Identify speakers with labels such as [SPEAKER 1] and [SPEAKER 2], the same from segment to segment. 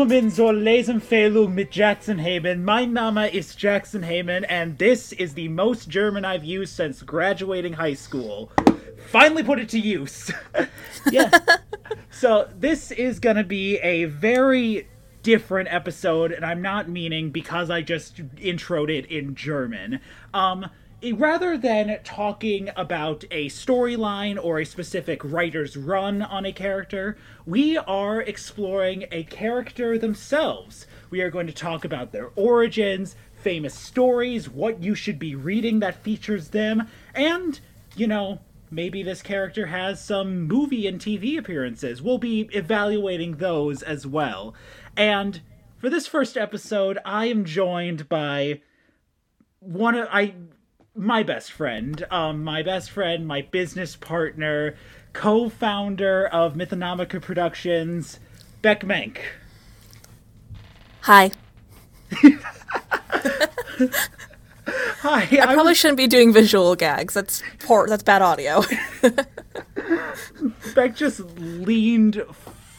[SPEAKER 1] Willkommen zur Lesenempfehlung mit Jackson Heyman. Mein Name is Jackson Heyman, and this is the most German I've used since graduating high school. Finally put it to use. yes. so this is gonna be a very different episode, and I'm not meaning because I just introed it in German. Um, Eh, rather than talking about a storyline or a specific writer's run on a character, we are exploring a character themselves. We are going to talk about their origins, famous stories, what you should be reading that features them, and, you know, maybe this character has some movie and TV appearances. We'll be evaluating those as well. And for this first episode, I am joined by one of I my best friend, um, my best friend, my business partner, co-founder of Mythonomica Productions, Beck Menk.
[SPEAKER 2] Hi.
[SPEAKER 1] Hi.
[SPEAKER 2] I, I probably was... shouldn't be doing visual gags. That's poor. That's bad audio.
[SPEAKER 1] Beck just leaned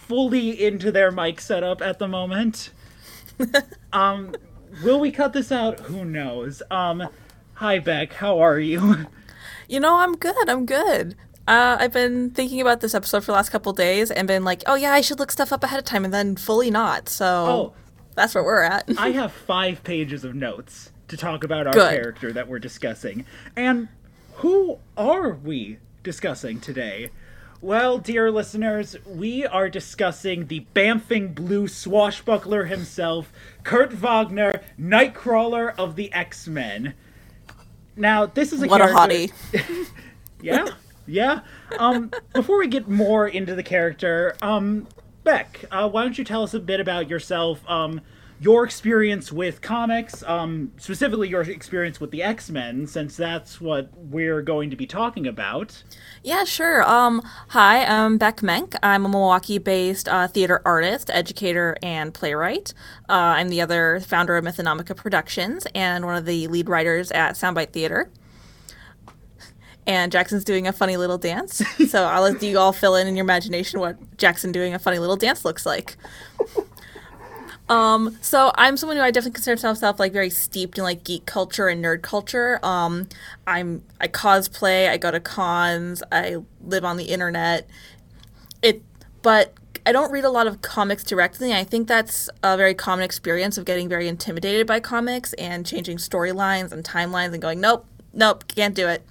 [SPEAKER 1] fully into their mic setup at the moment. um, will we cut this out? Who knows? Um, Hi, Beck. How are you?
[SPEAKER 2] You know, I'm good. I'm good. Uh, I've been thinking about this episode for the last couple days and been like, oh, yeah, I should look stuff up ahead of time, and then fully not. So oh, that's where we're at.
[SPEAKER 1] I have five pages of notes to talk about our good. character that we're discussing. And who are we discussing today? Well, dear listeners, we are discussing the bamfing blue swashbuckler himself, Kurt Wagner, Nightcrawler of the X Men. Now, this is a
[SPEAKER 2] what
[SPEAKER 1] character...
[SPEAKER 2] a hottie.
[SPEAKER 1] yeah, yeah. Um, before we get more into the character, um, Beck, uh, why don't you tell us a bit about yourself? Um, your experience with comics, um, specifically your experience with the X Men, since that's what we're going to be talking about.
[SPEAKER 2] Yeah, sure. Um, hi, I'm Beck Menk. I'm a Milwaukee based uh, theater artist, educator, and playwright. Uh, I'm the other founder of Mythonomica Productions and one of the lead writers at Soundbite Theater. And Jackson's doing a funny little dance. so I'll let you all fill in in your imagination what Jackson doing a funny little dance looks like. Um, so I'm someone who I definitely consider myself like very steeped in like geek culture and nerd culture. Um, I'm I cosplay, I go to cons, I live on the internet. It, but I don't read a lot of comics directly. I think that's a very common experience of getting very intimidated by comics and changing storylines and timelines and going, nope, nope, can't do it.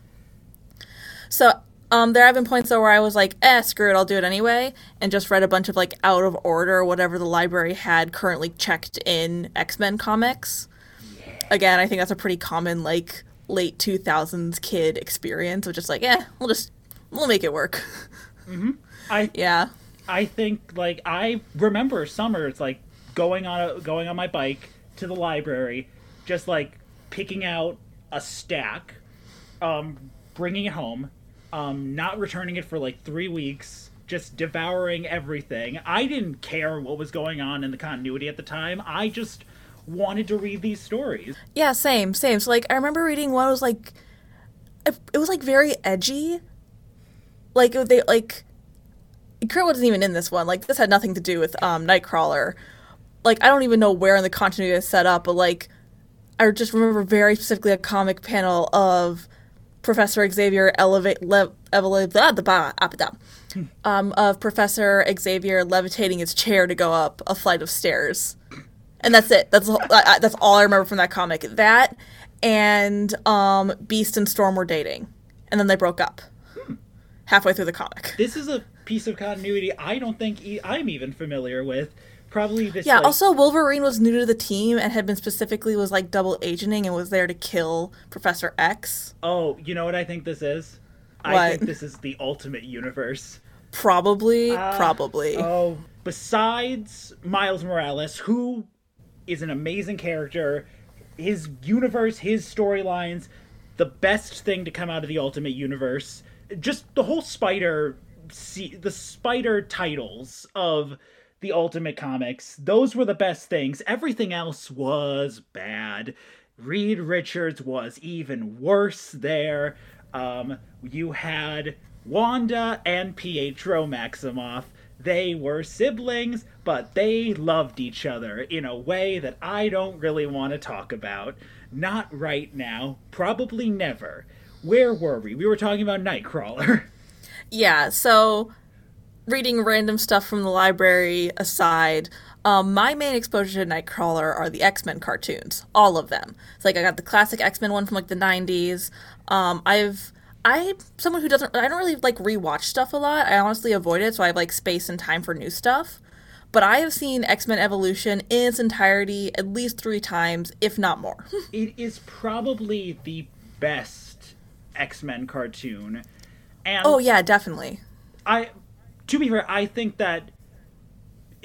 [SPEAKER 2] So um, there have been points though where I was like, eh, screw it, I'll do it anyway, and just read a bunch of like out of order, whatever the library had currently checked in X Men comics. Again, I think that's a pretty common like late two thousands kid experience of just like, eh, we'll just we'll make it work.
[SPEAKER 1] Mm-hmm. I
[SPEAKER 2] yeah.
[SPEAKER 1] I think like I remember summers like going on a, going on my bike to the library, just like picking out a stack, um, bringing it home um, not returning it for like three weeks, just devouring everything. I didn't care what was going on in the continuity at the time. I just wanted to read these stories.
[SPEAKER 2] Yeah, same, same. So like I remember reading one It was like it, was like very edgy. Like they like Kurt wasn't even in this one. Like this had nothing to do with um Nightcrawler. Like I don't even know where in the continuity it's set up, but like I just remember very specifically a comic panel of Professor Xavier elevate le- elevate um, of Professor Xavier levitating his chair to go up a flight of stairs, and that's it. That's that's all I remember from that comic. That and um, Beast and Storm were dating, and then they broke up halfway through the comic.
[SPEAKER 1] This is a piece of continuity I don't think I'm even familiar with probably this.
[SPEAKER 2] Yeah.
[SPEAKER 1] Like,
[SPEAKER 2] also, Wolverine was new to the team and had been specifically was like double agenting and was there to kill Professor X.
[SPEAKER 1] Oh, you know what I think this is?
[SPEAKER 2] What?
[SPEAKER 1] I think this is the ultimate universe.
[SPEAKER 2] Probably. Uh, probably.
[SPEAKER 1] Oh, besides Miles Morales, who is an amazing character, his universe, his storylines, the best thing to come out of the Ultimate Universe. Just the whole Spider, see the Spider titles of the Ultimate Comics. Those were the best things. Everything else was bad. Reed Richards was even worse there. Um, you had Wanda and Pietro Maximoff. they were siblings, but they loved each other in a way that I don't really want to talk about. Not right now, probably never. Where were we? We were talking about Nightcrawler.
[SPEAKER 2] Yeah, so reading random stuff from the library aside, um, my main exposure to Nightcrawler are the X Men cartoons, all of them. It's like I got the classic X Men one from like the '90s. Um, I've I'm someone who doesn't I don't really like rewatch stuff a lot. I honestly avoid it, so I have like space and time for new stuff. But I have seen X Men Evolution in its entirety at least three times, if not more.
[SPEAKER 1] it is probably the best X Men cartoon. And
[SPEAKER 2] oh yeah, definitely.
[SPEAKER 1] I to be fair, I think that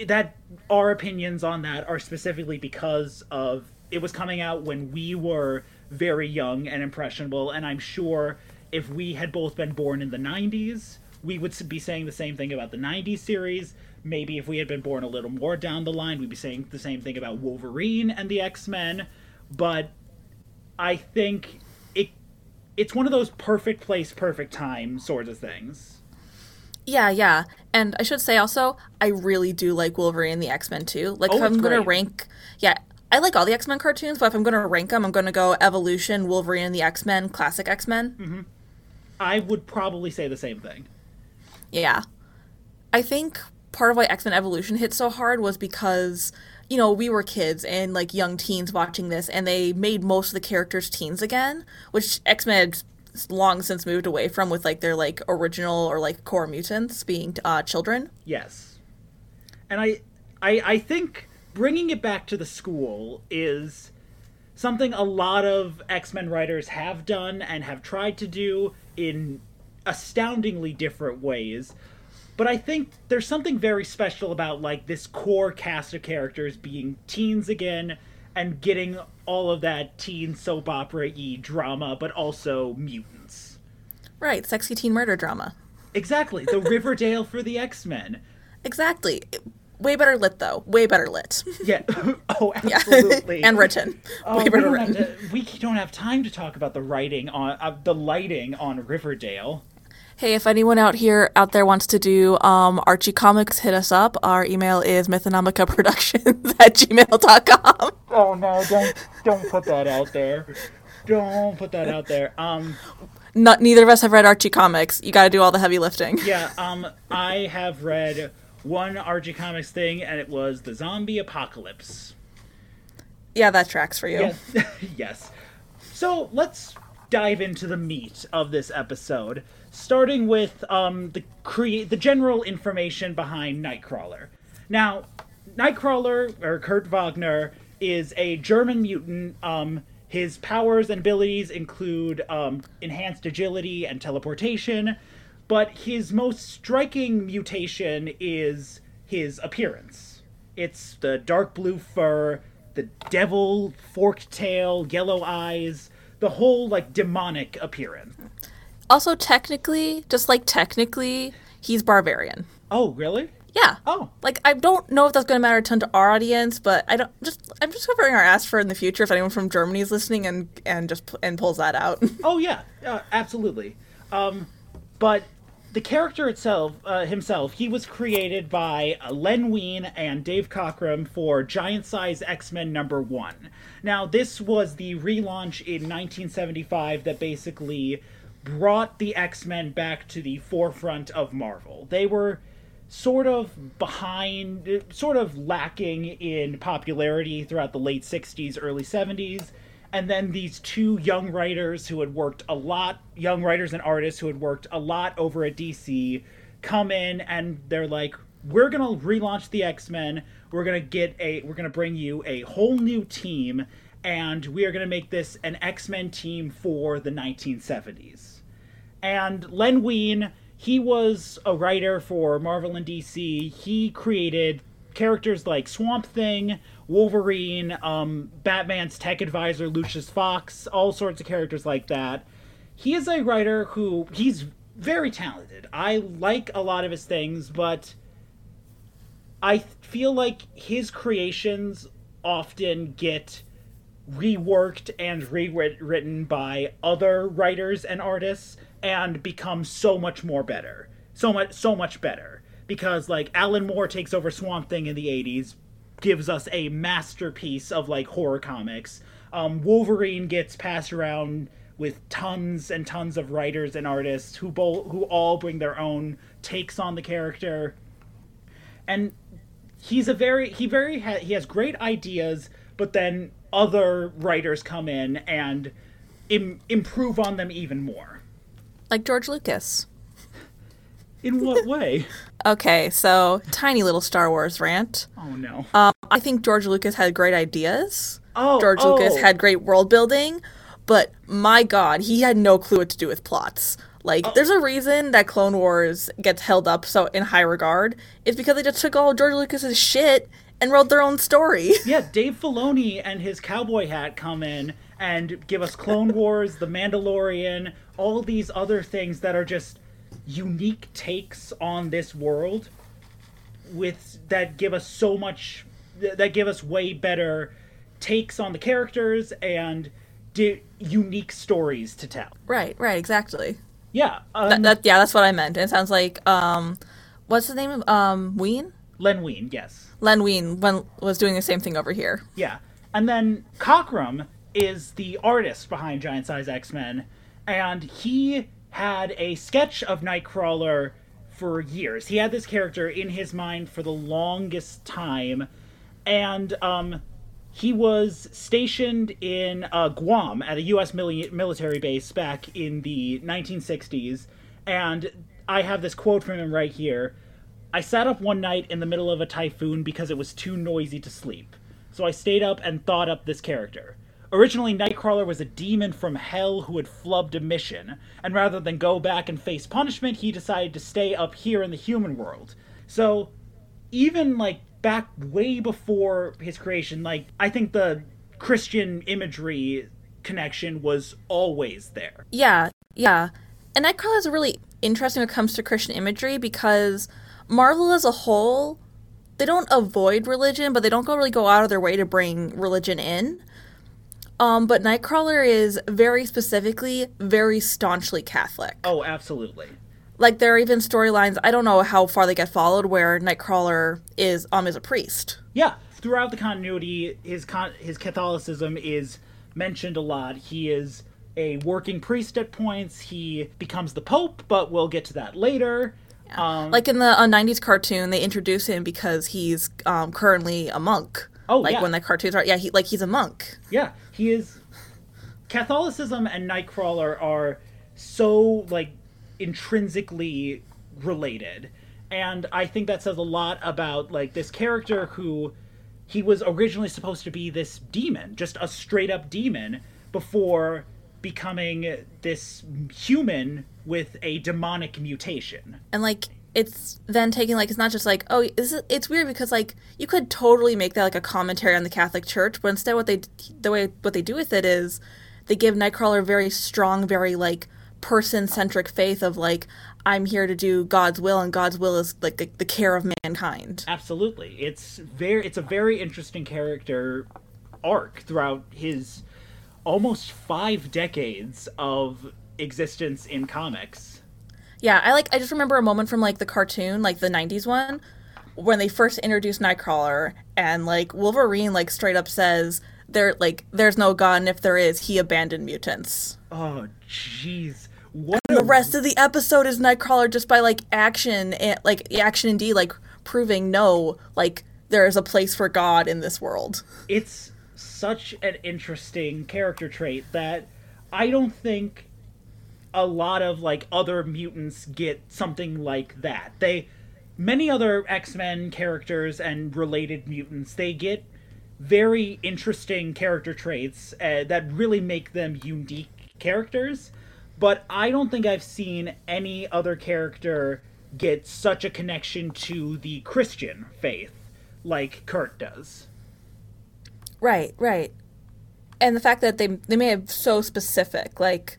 [SPEAKER 1] that our opinions on that are specifically because of it was coming out when we were very young and impressionable, and I'm sure if we had both been born in the 90s, we would be saying the same thing about the 90s series. Maybe if we had been born a little more down the line, we'd be saying the same thing about Wolverine and the X Men. But I think it it's one of those perfect place, perfect time sort of things.
[SPEAKER 2] Yeah, yeah. And I should say also, I really do like Wolverine and the X Men too. Like,
[SPEAKER 1] Oh,
[SPEAKER 2] if I'm going to rank, yeah, I like all the X Men cartoons, but if I'm going to rank them, I'm going to go Evolution, Wolverine and the X Men, classic X Men. Mm-hmm.
[SPEAKER 1] I would probably say the same thing.
[SPEAKER 2] Yeah. I think part of why X Men Evolution hit so hard was because, you know, we were kids and like young teens watching this, and they made most of the characters teens again, which X Men had long since moved away from with like their like original or like core mutants being uh, children.
[SPEAKER 1] Yes. And I, I, I think bringing it back to the school is something a lot of X Men writers have done and have tried to do in astoundingly different ways. But I think there's something very special about like this core cast of characters being teens again and getting all of that teen soap opera y drama, but also mutants.
[SPEAKER 2] Right, sexy teen murder drama.
[SPEAKER 1] Exactly, the Riverdale for the X Men.
[SPEAKER 2] Exactly. Way better lit though. Way better lit.
[SPEAKER 1] Yeah. oh,
[SPEAKER 2] Yeah.
[SPEAKER 1] absolutely.
[SPEAKER 2] and written.
[SPEAKER 1] Oh,
[SPEAKER 2] Way
[SPEAKER 1] we,
[SPEAKER 2] better
[SPEAKER 1] don't have
[SPEAKER 2] written.
[SPEAKER 1] to, we don't have time to talk about the writing on uh, the lighting on Riverdale.
[SPEAKER 2] Hey, if anyone out here out there wants to do um, Archie comics, hit us up. Our email is mythonomicaproductions at gmail.com.
[SPEAKER 1] Oh no! Don't don't put that out there. Don't put that out there. Um.
[SPEAKER 2] Not, neither of us have read Archie comics. You got to do all the heavy lifting.
[SPEAKER 1] Yeah. Um. I have read one Archie Comics thing, and it was the Zombie Apocalypse.
[SPEAKER 2] Yeah, that tracks for you.
[SPEAKER 1] Yes. yes. So let's dive into the meat of this episode, starting with um, the create the general information behind Nightcrawler. Now, Nightcrawler or Kurt Wagner is a German mutant. Um, his powers and abilities include um, enhanced agility and teleportation, but his most striking mutation is his appearance. It's the dark blue fur, the devil forked tail, yellow eyes, the whole like demonic appearance.
[SPEAKER 2] Also, technically, just like technically, he's Bavarian.
[SPEAKER 1] Oh, really?
[SPEAKER 2] Yeah.
[SPEAKER 1] Oh,
[SPEAKER 2] Like I don't know if that's going to matter a ton to our audience, but I don't just I'm just covering our ass for in the future if anyone from Germany is listening and and just and pulls that out.
[SPEAKER 1] oh yeah, uh, absolutely. Um, but the character itself, uh, himself, he was created by Len Wein and Dave Cockrum for Giant Size X Men number one. Now, this was the relaunch in 1975 that basically brought the X Men back to the forefront of Marvel. They were sort of behind, sort of lacking in popularity throughout the late 60s, early 70s. And then these two young writers who had worked a lot, young writers and artists who had worked a lot over at DC, come in and they're like, we're going to relaunch the X Men. We're going to get a, we're going to bring you a whole new team. And we are going to make this an X Men team for the 1970s. And Len Wein, he was a writer for Marvel and DC. He created characters like Swamp Thing, Wolverine, um, Batman's tech advisor Lucius Fox, all sorts of characters like that. He is a writer who he's very talented. I like a lot of his things, but I feel like his creations often get reworked and rewritten by other writers and artists and become so much more better so much so much better because like Alan Moore takes over Swamp Thing in the 80s, gives us a masterpiece of like horror comics. Um, Wolverine gets passed around with tons and tons of writers and artists who both who all bring their own takes on the character. And he's a very he very ha- he has great ideas, but then other writers come in and Im- improve on them even more.
[SPEAKER 2] Like George Lucas.
[SPEAKER 1] In what way?
[SPEAKER 2] Okay, so tiny little Star Wars rant.
[SPEAKER 1] Oh no.
[SPEAKER 2] Um, I think George Lucas had great ideas.
[SPEAKER 1] Oh,
[SPEAKER 2] George
[SPEAKER 1] oh.
[SPEAKER 2] Lucas had great world building, but my god, he had no clue what to do with plots. Like, there's a reason that Clone Wars gets held up so in high regard. It's because they just took all George Lucas's shit and wrote their own story.
[SPEAKER 1] Yeah, Dave Filoni and his cowboy hat come in and give us Clone Wars, The Mandalorian, all these other things that are just unique takes on this world with that give us so much that give us way better takes on the characters and di- unique stories to tell.
[SPEAKER 2] right, right, exactly.
[SPEAKER 1] Yeah, um,
[SPEAKER 2] That, that, yeah, that's what I meant. It sounds like, um, what's the name of, um, Wein?
[SPEAKER 1] Len Wein, yes.
[SPEAKER 2] Len Wein when, was doing the same thing over here.
[SPEAKER 1] Yeah. And then Cockrum is the artist behind Giant Size X Men, and he had a sketch of Nightcrawler for years. He had this character in his mind for the longest time, and um, he was stationed in uh, Guam at a U.S. mili- military base back in the 1960s. And I have this quote from him right here. I sat up one night in the middle of a typhoon because it was too noisy to sleep. So I stayed up and thought up this character. Originally, Nightcrawler was a demon from hell who had flubbed a mission, and rather than go back and face punishment, he decided to stay up here in the human world. So, even like back way before his creation, like I think the Christian imagery connection was always there.
[SPEAKER 2] Yeah, yeah. And Nightcrawler is really interesting when it comes to Christian imagery because Marvel as a whole, they don't avoid religion, but they don't really go out of their way to bring religion in. Um, but Nightcrawler is very specifically very staunchly Catholic.
[SPEAKER 1] Oh, absolutely.
[SPEAKER 2] Like there are even storylines I don't know how far they get followed where Nightcrawler is um is a priest.
[SPEAKER 1] Yeah, throughout the continuity, his con- his Catholicism is mentioned a lot. He is a working priest at points. He becomes the Pope, but we'll get to that later. Um,
[SPEAKER 2] Like in the uh, 90s cartoon, they introduce him because he's um, currently a monk.
[SPEAKER 1] Oh,
[SPEAKER 2] like
[SPEAKER 1] yeah.
[SPEAKER 2] when the cartoons are yeah, he like he's a monk.
[SPEAKER 1] yeah, he is. Catholicism and Nightcrawler are so like intrinsically related, and I think that says a lot about like this character who he was originally supposed to be this demon, just a straight up demon, before becoming this human with a demonic mutation.
[SPEAKER 2] and like it's then taking like it's not just like oh is, it's weird because like you could totally make that like a commentary on the Catholic Church, but instead what they the way what they do with it is they give Nightcrawler a very strong, very like person centric faith of like I'm here to do God's will and God's will is like the, the care of mankind.
[SPEAKER 1] Absolutely. It's very it's a very interesting character arc throughout his almost 5 decades of existence in comics.
[SPEAKER 2] Yeah, I like I just remember a moment from like the cartoon, like the 90s one, when they first introduced Nightcrawler and like Wolverine like straight up says there like there's no god and if there is, he abandoned mutants.
[SPEAKER 1] Oh jeez. What
[SPEAKER 2] The
[SPEAKER 1] a
[SPEAKER 2] rest of the episode is Nightcrawler just by like action and like action indeed like proving no, like there is a place for God in this world.
[SPEAKER 1] it's such an interesting character trait that I don't think a lot of like other mutants get something like that. They many other X-Men characters and related mutants, they get very interesting character traits uh, that really make them unique characters, but I don't think I've seen any other character get such a connection to the Christian faith like Kurt does.
[SPEAKER 2] Right, right. And the fact that they they made it so specific, like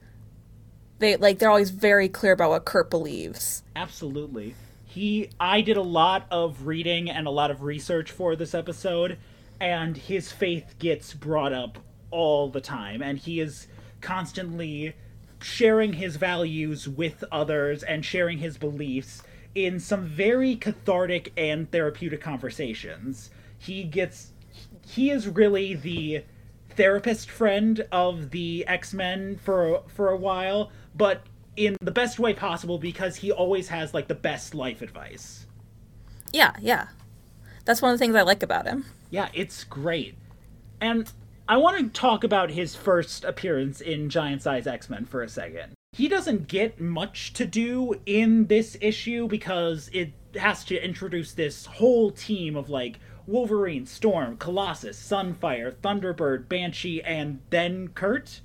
[SPEAKER 2] they like they're always very clear about what Kurt believes.
[SPEAKER 1] Absolutely. He I did a lot of reading and a lot of research for this episode and his faith gets brought up all the time and he is constantly sharing his values with others and sharing his beliefs in some very cathartic and therapeutic conversations. He gets he is really the therapist friend of the X-Men for for a while, but in the best way possible because he always has like the best life advice.
[SPEAKER 2] Yeah, yeah. That's one of the things I like about him.
[SPEAKER 1] Yeah, it's great. And I want to talk about his first appearance in Giant Size X Men for a second. He doesn't get much to do in this issue because it has to introduce this whole team of like Wolverine, Storm, Colossus, Sunfire, Thunderbird, Banshee, and then Kurt.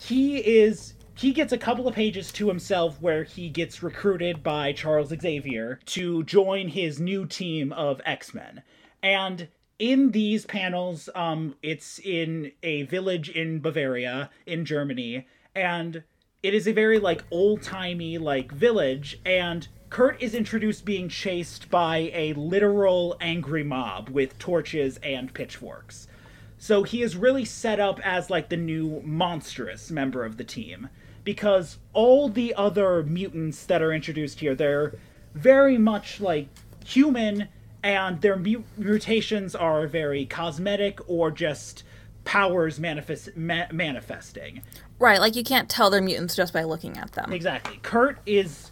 [SPEAKER 1] He is he gets a couple of pages to himself where he gets recruited by Charles Xavier to join his new team of X-Men. And in these panels, um, it's in a village in Bavaria, in Germany, and it is a very like old-timey like village, and Kurt is introduced being chased by a literal angry mob with torches and pitchforks. So he is really set up as like the new monstrous member of the team because all the other mutants that are introduced here, they're very much like human and their mu- mutations are very cosmetic or just powers manifest ma- manifesting.
[SPEAKER 2] Right, like you can't tell they're mutants just by looking at them.
[SPEAKER 1] Exactly. Kurt is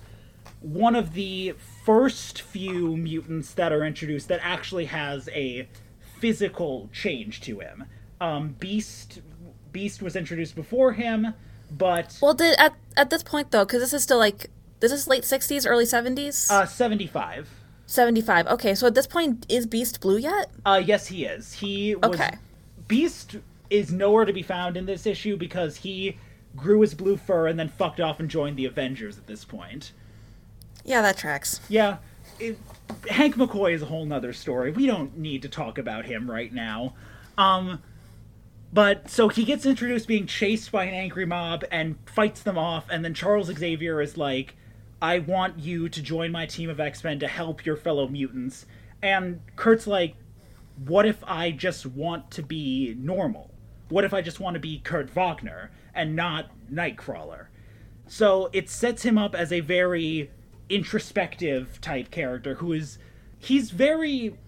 [SPEAKER 1] one of the first few mutants that are introduced that actually has a physical change to him. Um, Beast Beast was introduced before him, but
[SPEAKER 2] Well, did at at this point though, because this is still like this is late '60s, early '70s,
[SPEAKER 1] uh, seventy five.
[SPEAKER 2] '75. Okay, so at this point, is Beast blue yet?
[SPEAKER 1] Uh, yes, he is. He was,
[SPEAKER 2] Okay.
[SPEAKER 1] Beast is nowhere to be found in this issue because he grew his blue fur and then fucked off and joined the Avengers at this point.
[SPEAKER 2] Yeah, that tracks.
[SPEAKER 1] Yeah, it, Hank McCoy is a whole nother story. We don't need to talk about him right now. Um, but so he gets introduced being chased by an angry mob and fights them off, and then Charles Xavier is like, I want you to join my team of X Men to help your fellow mutants. And Kurt's like, what if I just want to be normal? What if I just want to be Kurt Wagner and not Nightcrawler? So it sets him up as a very introspective type character who is he's very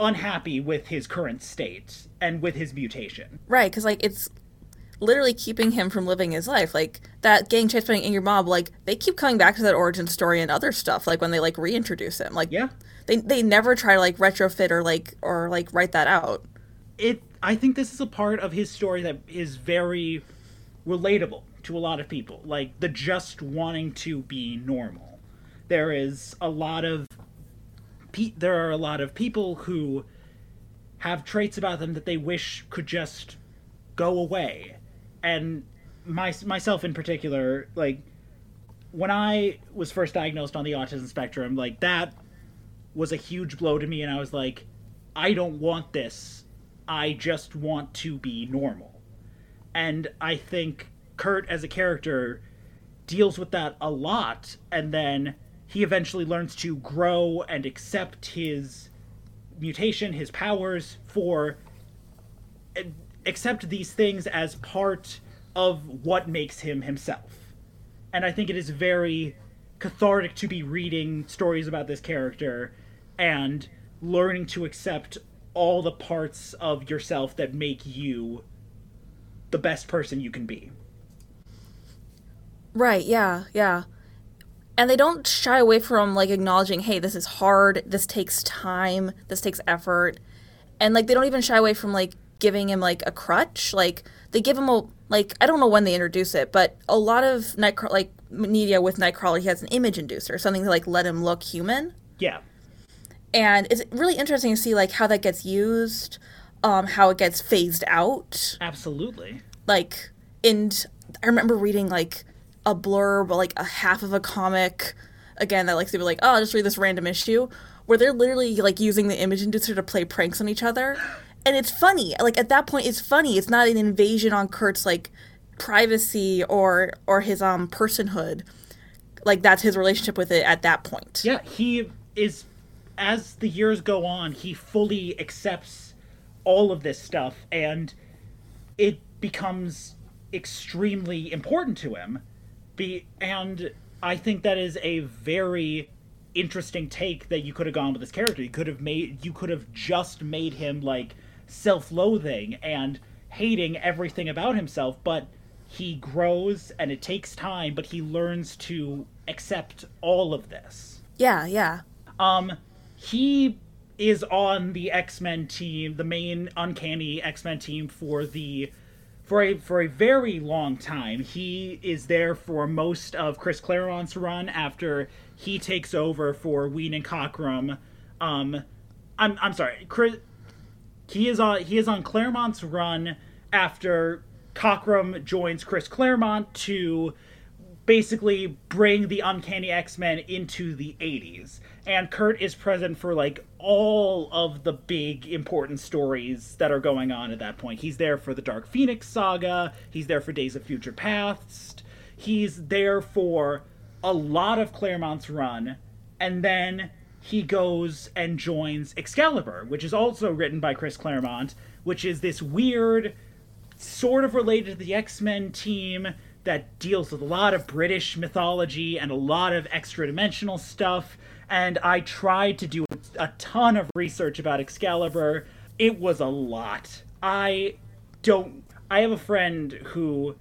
[SPEAKER 1] unhappy with his current state and with his mutation.
[SPEAKER 2] Right, because like it's literally keeping him from living his life. Like that chased by an angry mob. Like they keep coming back to that origin story and other stuff. Like when they like reintroduce him. Like
[SPEAKER 1] Yeah.
[SPEAKER 2] they they never try to like retrofit or like or like write that out.
[SPEAKER 1] It I think this is a part of his story that is very relatable to a lot of people. Like the just wanting to be normal. There is a lot of pe- there are a lot of people who have traits about them that they wish could just go away. And my myself in particular, like when I was first diagnosed on the autism spectrum, like that was a huge blow to me and I was like I don't want this. I just want to be normal. And I think Kurt as a character deals with that a lot and then he eventually learns to grow and accept his mutation, his powers for eh, accept these things as part of what makes him himself. And I think it is very cathartic to be reading stories about this character and learning to accept all the parts of yourself that make you the best person you can be.
[SPEAKER 2] Right, yeah, yeah. And they don't shy away from like acknowledging, hey, this is hard, this takes time, this takes effort. And like they don't even shy away from like giving him like a crutch. Like they give him a like I don't know when they introduce it, but a lot of Nightcrawler like media with Nightcrawler, he has an image inducer, something to like let him look human.
[SPEAKER 1] Yeah.
[SPEAKER 2] And it's really interesting to see like how that gets used, um, how it gets phased out
[SPEAKER 1] Absolutely.
[SPEAKER 2] like and I remember reading like a blurb, like a half of a comic, again that like they were like, oh, I'll just read this random issue, where they're literally like using the image inducer to play pranks on each other, and it's funny. Like at that point, it's funny. It's not an invasion on Kurt's like privacy or or his um personhood. Like that's his relationship with it at that point.
[SPEAKER 1] Yeah, he is as the years go on, he fully accepts all of this stuff and it becomes extremely important to him. Be and I think that is a very interesting take that you could have gone with this character. You could have made you could have just made him like self-loathing and hating everything about himself, but he grows and it takes time, but he learns to accept all of this.
[SPEAKER 2] Yeah, yeah.
[SPEAKER 1] Um he is on the X-Men team, the main uncanny X-Men team for the for a for a very long time. He is there for most of Chris Claremont's run after he takes over for Wein and Cockrum. Um, I'm I'm sorry, Chris. He is on he is on Claremont's run after Cockrum joins Chris Claremont to basically bring the Uncanny X Men into the 80s. And Kurt is present for like all of the big important stories that are going on at that point. He's there for the Dark Phoenix saga, he's there for Days of Future Past, he's there for a lot of Claremont's run, and then he goes and joins Excalibur, which is also written by Chris Claremont, which is this weird, sort of related to the X Men team that deals with a lot of British mythology and a lot of extra dimensional stuff. And I tried to do a ton of research about Excalibur. It was a lot. I don't. I have a friend who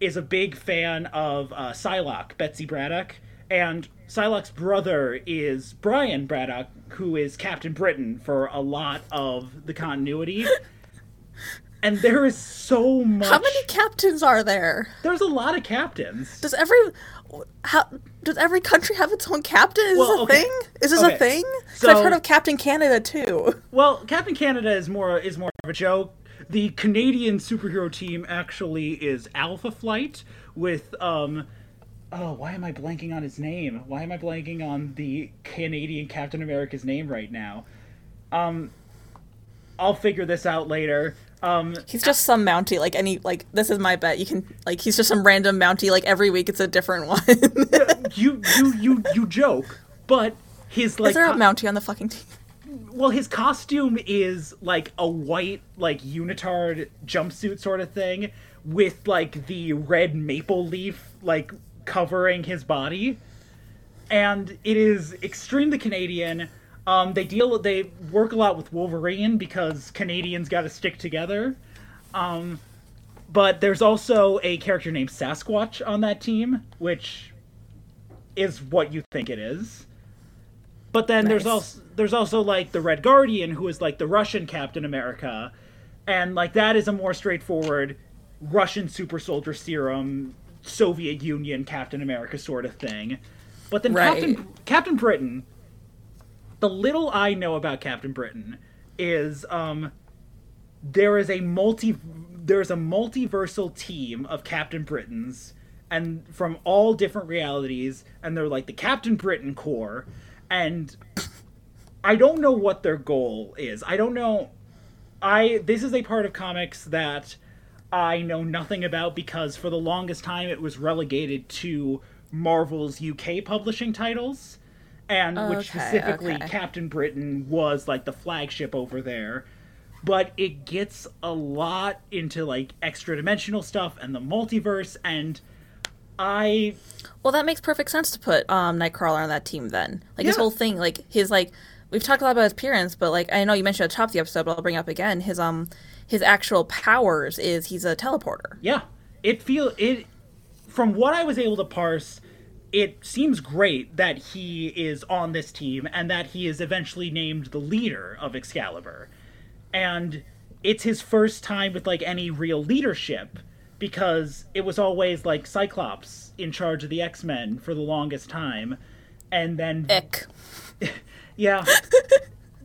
[SPEAKER 1] is a big fan of uh, Psylocke, Betsy Braddock, and Psylocke's brother is Brian Braddock, who is Captain Britain for a lot of the continuity. and there is so much.
[SPEAKER 2] How many captains are there?
[SPEAKER 1] There's a lot of captains.
[SPEAKER 2] Does every how does every country have its own captain? Is
[SPEAKER 1] Well,
[SPEAKER 2] this a
[SPEAKER 1] okay.
[SPEAKER 2] thing? Is this
[SPEAKER 1] Okay.
[SPEAKER 2] a thing?
[SPEAKER 1] So-
[SPEAKER 2] I've heard of Captain Canada too.
[SPEAKER 1] Well, Captain Canada is more is more of a joke. The Canadian superhero team actually is Alpha Flight with um oh, why am I blanking on his name? Why am I blanking on the Canadian Captain America's name right now? Um I'll figure this out later. Um
[SPEAKER 2] He's just some Mountie, like any like this is my bet. You can like he's just some random Mountie. Like every week it's a different one.
[SPEAKER 1] you you you you joke, but his like
[SPEAKER 2] is there a Mountie on the fucking team?
[SPEAKER 1] well his costume is like a white like unitard jumpsuit sort of thing with like the red maple leaf like covering his body and it is extremely canadian um they deal they work a lot with wolverine because canadians got to stick together um but there's also a character named sasquatch on that team which is what you think it is but then there's also there's also like the Red Guardian, who is like the Russian Captain America, and like that is a more straightforward Russian super soldier serum, Soviet Union Captain America sort of thing. But then
[SPEAKER 2] Right.
[SPEAKER 1] Captain Captain Britain, the little I know about Captain Britain is um there is a multi there's a multiversal team of Captain Britons and from all different realities and they're like the Captain Britain Corps and I don't know what their goal is. I don't know I this is a part of comics that I know nothing about because for the longest time it was relegated to Marvel's UK publishing titles and which specifically
[SPEAKER 2] okay.
[SPEAKER 1] Captain Britain was like the flagship over there but it gets a lot into like extra dimensional stuff and the multiverse and I
[SPEAKER 2] Well, that makes perfect sense to put um, Nightcrawler on that team then. Like his whole thing, like his like we've talked a lot about his appearance, but like I know you mentioned at the top of the episode, but I'll bring up again. His um his actual powers is he's a teleporter.
[SPEAKER 1] yeah it feel it from what I was able to parse it seems great that he is on this team and that he is eventually named the leader of Excalibur and it's his first time with like any real leadership because it was always like Cyclops in charge of the X-Men for the longest time and then
[SPEAKER 2] Ick.
[SPEAKER 1] Yeah.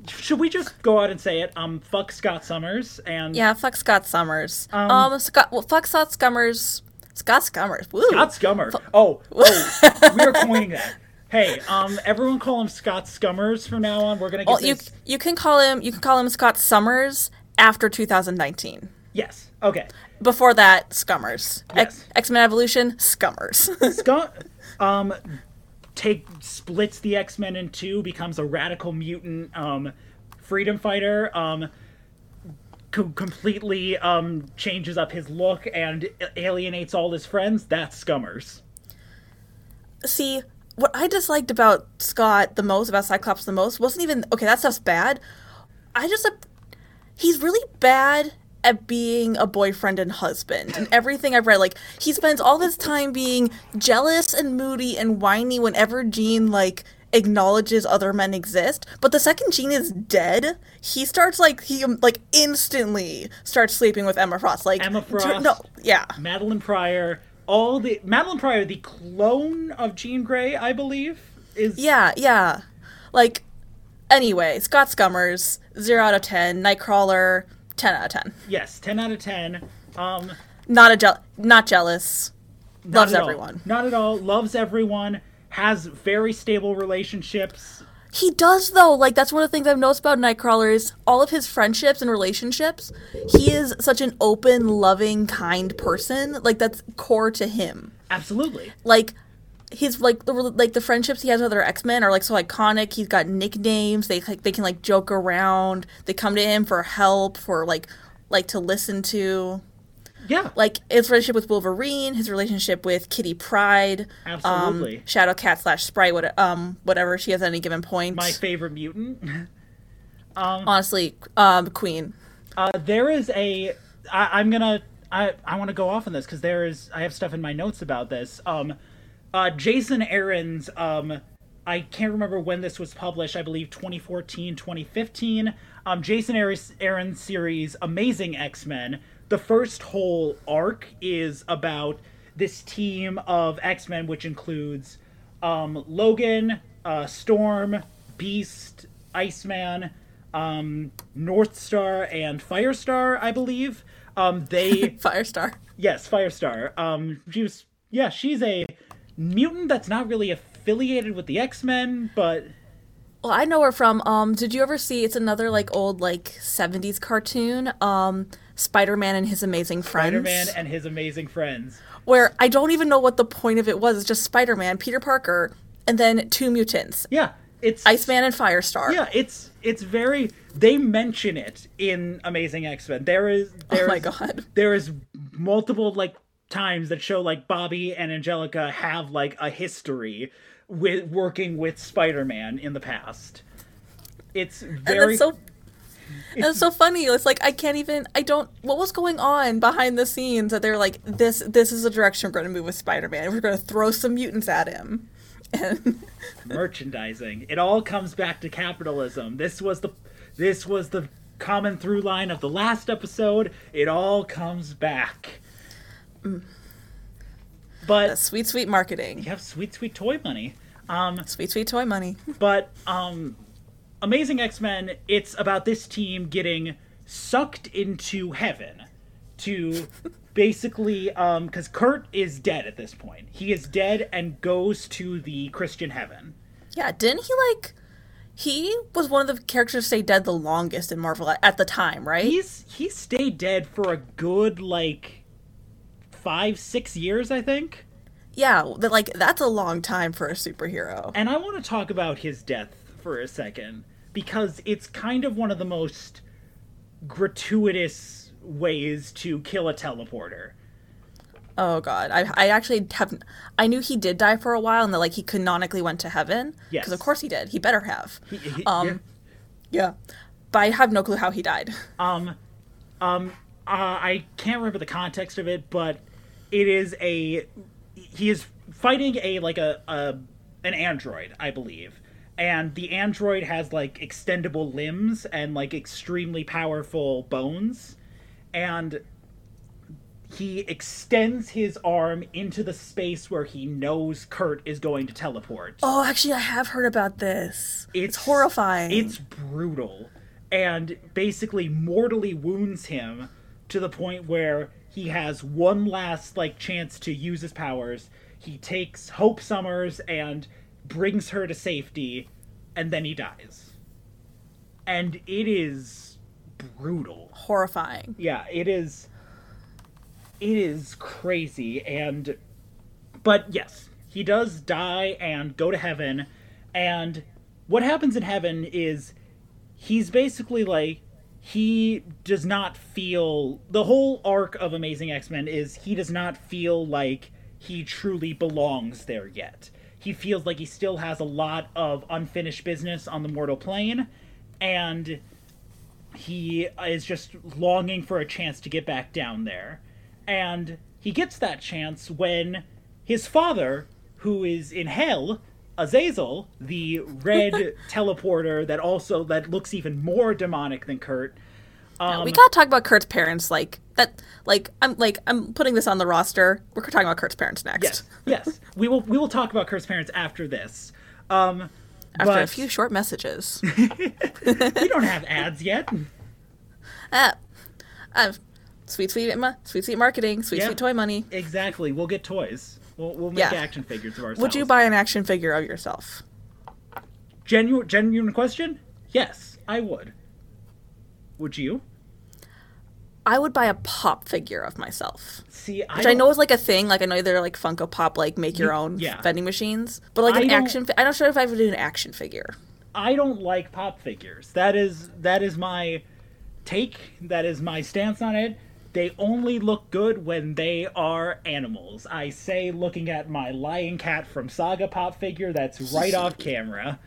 [SPEAKER 1] Should we just go out and say it? Um, fuck Scott Summers and
[SPEAKER 2] Yeah, fuck Scott Summers.
[SPEAKER 1] Um,
[SPEAKER 2] Um, Scott. Well, fuck Scott Scummers. Scott Scummers. Woo.
[SPEAKER 1] Scott Scummer. Oh, oh, we are coining that. Hey, um, everyone call him Scott Scummers from now on. We're gonna get
[SPEAKER 2] Well, you
[SPEAKER 1] this.
[SPEAKER 2] you can call him you can call him Scott Summers after 2019.
[SPEAKER 1] Yes. Okay.
[SPEAKER 2] Before that, Scummers.
[SPEAKER 1] Yes.
[SPEAKER 2] X Men Evolution, Scummers.
[SPEAKER 1] Scott, um, take splits the X Men in two, becomes a radical mutant, um, freedom fighter. Um, co- completely um changes up his look and alienates all his friends. That's Scummers.
[SPEAKER 2] See, what I disliked about Scott the most, about Cyclops the most, wasn't even okay. That stuff's bad. I just he's really bad at being a boyfriend and husband and everything I've read. Like he spends all this time being jealous and moody and whiny whenever Jean like acknowledges other men exist. But the second Jean is dead, he starts like he like instantly starts sleeping with Emma Frost. Like
[SPEAKER 1] Emma Frost.
[SPEAKER 2] No, yeah.
[SPEAKER 1] Madelyne Pryor. All the Madelyne Pryor, the clone of Jean Grey, I believe, is
[SPEAKER 2] Yeah, yeah. Like anyway, Scott Scummers, zero out of ten. Nightcrawler, ten out of ten.
[SPEAKER 1] yes, ten out of ten. Um,
[SPEAKER 2] Not a je- not jealous.
[SPEAKER 1] not
[SPEAKER 2] Loves
[SPEAKER 1] all.
[SPEAKER 2] everyone.
[SPEAKER 1] Not at all. Loves everyone. Has very stable relationships.
[SPEAKER 2] He does though. Like that's one of the things I've noticed about Nightcrawler is all of his friendships and relationships. He is such an open, loving, kind person. Like that's core to him.
[SPEAKER 1] Absolutely.
[SPEAKER 2] Like his like the like the friendships he has with other X Men are like so iconic. He's got nicknames. They like they can like joke around. They come to him for help, for like like to listen to.
[SPEAKER 1] Yeah.
[SPEAKER 2] Like his relationship with Wolverine, his relationship with Kitty Pryde,
[SPEAKER 1] Absolutely.
[SPEAKER 2] um, Shadow Cat slash Sprite, what, um, whatever she has at any given point.
[SPEAKER 1] My favorite mutant.
[SPEAKER 2] um, Honestly, um, Queen.
[SPEAKER 1] Uh, there is a. I, I'm gonna. I I want to go off on this because there is. I have stuff in my notes about this. Um, uh, Jason Aaron's. Um, I can't remember when this was published. I believe 2014, 2015. Um, Jason Aaron's, Aaron's series Amazing X Men. The first whole arc is about this team of X Men, which includes um, Logan, uh, Storm, Beast, Iceman, um, North Star, and Firestar, I believe. Um, they
[SPEAKER 2] Firestar.
[SPEAKER 1] yes, Firestar. Um, she was yeah, she's a mutant that's not really affiliated with the X Men, but
[SPEAKER 2] Well, I know her from. Um, did you ever see? It's another like old like '70s cartoon. Um, Spider-Man and his amazing friends.
[SPEAKER 1] Spider-Man and his amazing friends.
[SPEAKER 2] where I don't even know what the point of it was. It's just Spider-Man, Peter Parker, and then two mutants,
[SPEAKER 1] Yeah, it's
[SPEAKER 2] Iceman and Firestar.
[SPEAKER 1] Yeah, it's it's very. They mention it in Amazing X Men. There is oh there
[SPEAKER 2] Oh my
[SPEAKER 1] is-
[SPEAKER 2] God.
[SPEAKER 1] there is multiple like times that show like Bobby and Angelica have like a history with working with Spider Man in the past. It's very
[SPEAKER 2] so. And it's so funny. It's like I can't even. I don't. What was going on behind the scenes that they're like, this. This is the direction we're going to move with Spider-Man. We're going to throw some mutants at him, and
[SPEAKER 1] merchandising. It all comes back to capitalism. This was the this was the common through line of the last episode. It all comes back. But
[SPEAKER 2] sweet, sweet marketing.
[SPEAKER 1] you have sweet, sweet toy money. Um,
[SPEAKER 2] Sweet, sweet toy money.
[SPEAKER 1] but um, Amazing X Men, it's about this team getting sucked into heaven to basically, um, because Kurt is dead at this point. He is dead and goes to the Christian heaven.
[SPEAKER 2] Yeah, didn't he like? He was one of the characters to stay dead the longest in Marvel at, at the time, right?
[SPEAKER 1] He's he stayed dead for a good like five, six years, I think.
[SPEAKER 2] yeah, that like that's a long time for a superhero.
[SPEAKER 1] And I want to talk about his death for a second because it's kind of one of the most gratuitous ways to kill a teleporter.
[SPEAKER 2] Oh god, I I actually haven't. I knew he did die for a while, and that like he canonically went to heaven.
[SPEAKER 1] Yes.
[SPEAKER 2] because of course he did. He better have.
[SPEAKER 1] He- he-
[SPEAKER 2] Um, yeah, but I have no clue how he died.
[SPEAKER 1] Um, um, uh, I can't remember the context of it, but it is a he is fighting a like a, a an android, I believe, and the android has like extendable limbs and like extremely powerful bones, and he extends his arm into the space where he knows Kurt is going to teleport.
[SPEAKER 2] Oh, actually, I have heard about this. It's,
[SPEAKER 1] It's
[SPEAKER 2] horrifying.
[SPEAKER 1] It's brutal. And basically mortally wounds him to the point where he has one last like chance to use his powers. He takes Hope Summers and brings her to safety and then he dies. And it is brutal.
[SPEAKER 2] horrifying.
[SPEAKER 1] Yeah, it is it is crazy and but yes, he does die and go to heaven and what happens in heaven is he's basically like he does not feel the whole arc of Amazing X-Men is he does not feel like he truly belongs there yet. He feels like he still has a lot of unfinished business on the mortal plane, and he is just longing for a chance to get back down there. And he gets that chance when his father, who is in hell, Azazel, the red teleporter that also that looks even more demonic than Kurt. Um,
[SPEAKER 2] we gotta talk about Kurt's parents. Like that. Like I'm like I'm putting this on the roster. We're talking about Kurt's parents next.
[SPEAKER 1] yes, yes, we will we will talk about Kurt's parents after this. Um,
[SPEAKER 2] After
[SPEAKER 1] but
[SPEAKER 2] a few short messages.
[SPEAKER 1] we don't have ads yet.
[SPEAKER 2] ah, uh, sweet sweet ma- sweet sweet marketing. Sweet
[SPEAKER 1] Yeah.
[SPEAKER 2] sweet toy money.
[SPEAKER 1] Exactly, we'll get toys. We'll, we'll make
[SPEAKER 2] Yeah.
[SPEAKER 1] action figures of ourselves.
[SPEAKER 2] Would you buy an action figure of yourself?
[SPEAKER 1] genuine genuine question? Yes, I would. Would you?
[SPEAKER 2] I would buy a pop figure of myself.
[SPEAKER 1] See, I,
[SPEAKER 2] Which I, know is like a thing. Like I know they're like Funko Pop, like make your own
[SPEAKER 1] yeah.
[SPEAKER 2] vending machines. But like
[SPEAKER 1] I
[SPEAKER 2] an action, fi- I'm not sure if I would do an action figure.
[SPEAKER 1] I don't like pop figures. That is that is my take. That is my stance on it. They only look good when they are animals. I say, looking at my lion cat from Saga pop figure, that's right off camera.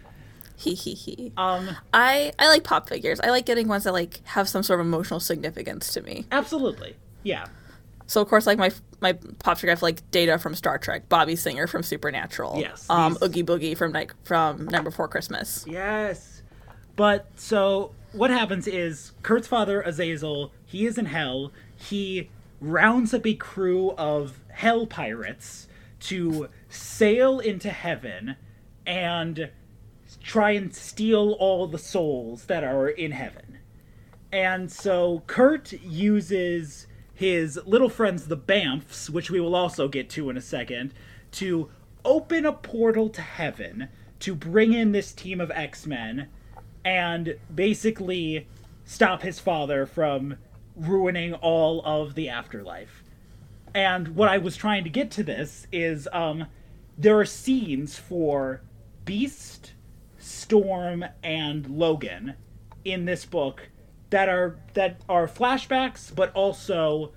[SPEAKER 2] He he he.
[SPEAKER 1] Um,
[SPEAKER 2] I I like pop figures. I like getting ones that like have some sort of emotional significance to me.
[SPEAKER 1] absolutely, yeah.
[SPEAKER 2] So of course, like my my pop figure, I have like Data from Star Trek, Bobby Singer from Supernatural,
[SPEAKER 1] Yes,
[SPEAKER 2] um,
[SPEAKER 1] these-
[SPEAKER 2] Oogie Boogie from Night from Night Before Christmas.
[SPEAKER 1] Yes. But so what happens is Kurt's father, Azazel, he is in hell. He rounds up a crew of hell pirates to sail into heaven and try and steal all the souls that are in heaven. And so Kurt uses his little friends, the Bamfs, which we will also get to in a second, to open a portal to heaven to bring in this team of X Men and basically stop his father from ruining all of the afterlife. And what I was trying to get to this is um, there are scenes for Beast, Storm, and Logan in this book that are that are flashbacks, but also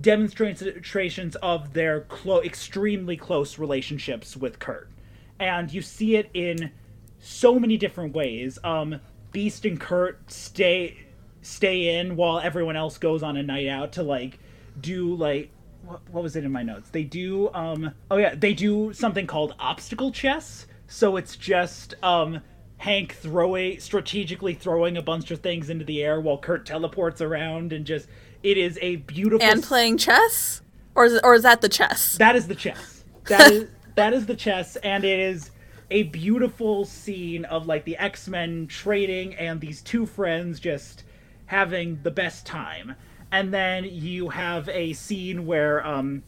[SPEAKER 1] demonstrations of their clo- extremely close relationships with Kurt, and you see it in so many different ways. Um, Beast and Kurt stay stay in while everyone else goes on a night out to like do like what, what was it in my notes? They do um oh yeah, they do something called obstacle chess. So it's just um Hank throwing strategically throwing a bunch of things into the air while Kurt teleports around and just it is a beautiful
[SPEAKER 2] And playing chess, or is or is that the chess?
[SPEAKER 1] that is the chess. That is that is the chess, and it is a beautiful scene of like the X Men trading and these two friends just having the best time. And then you have a scene where um,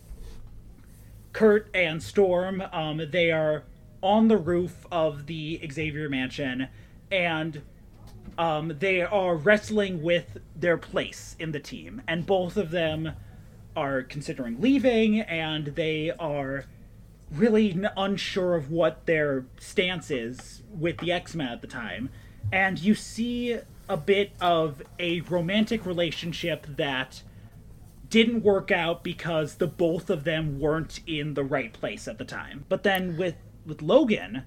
[SPEAKER 1] Kurt and Storm um, they are on the roof of the Xavier Mansion, and um, they are wrestling with their place in the team, and both of them are considering leaving, and they are really unsure of what their stance is with the X Men at the time. And you see a bit of a romantic relationship that didn't work out because the both of them weren't in the right place at the time. But then with with Logan,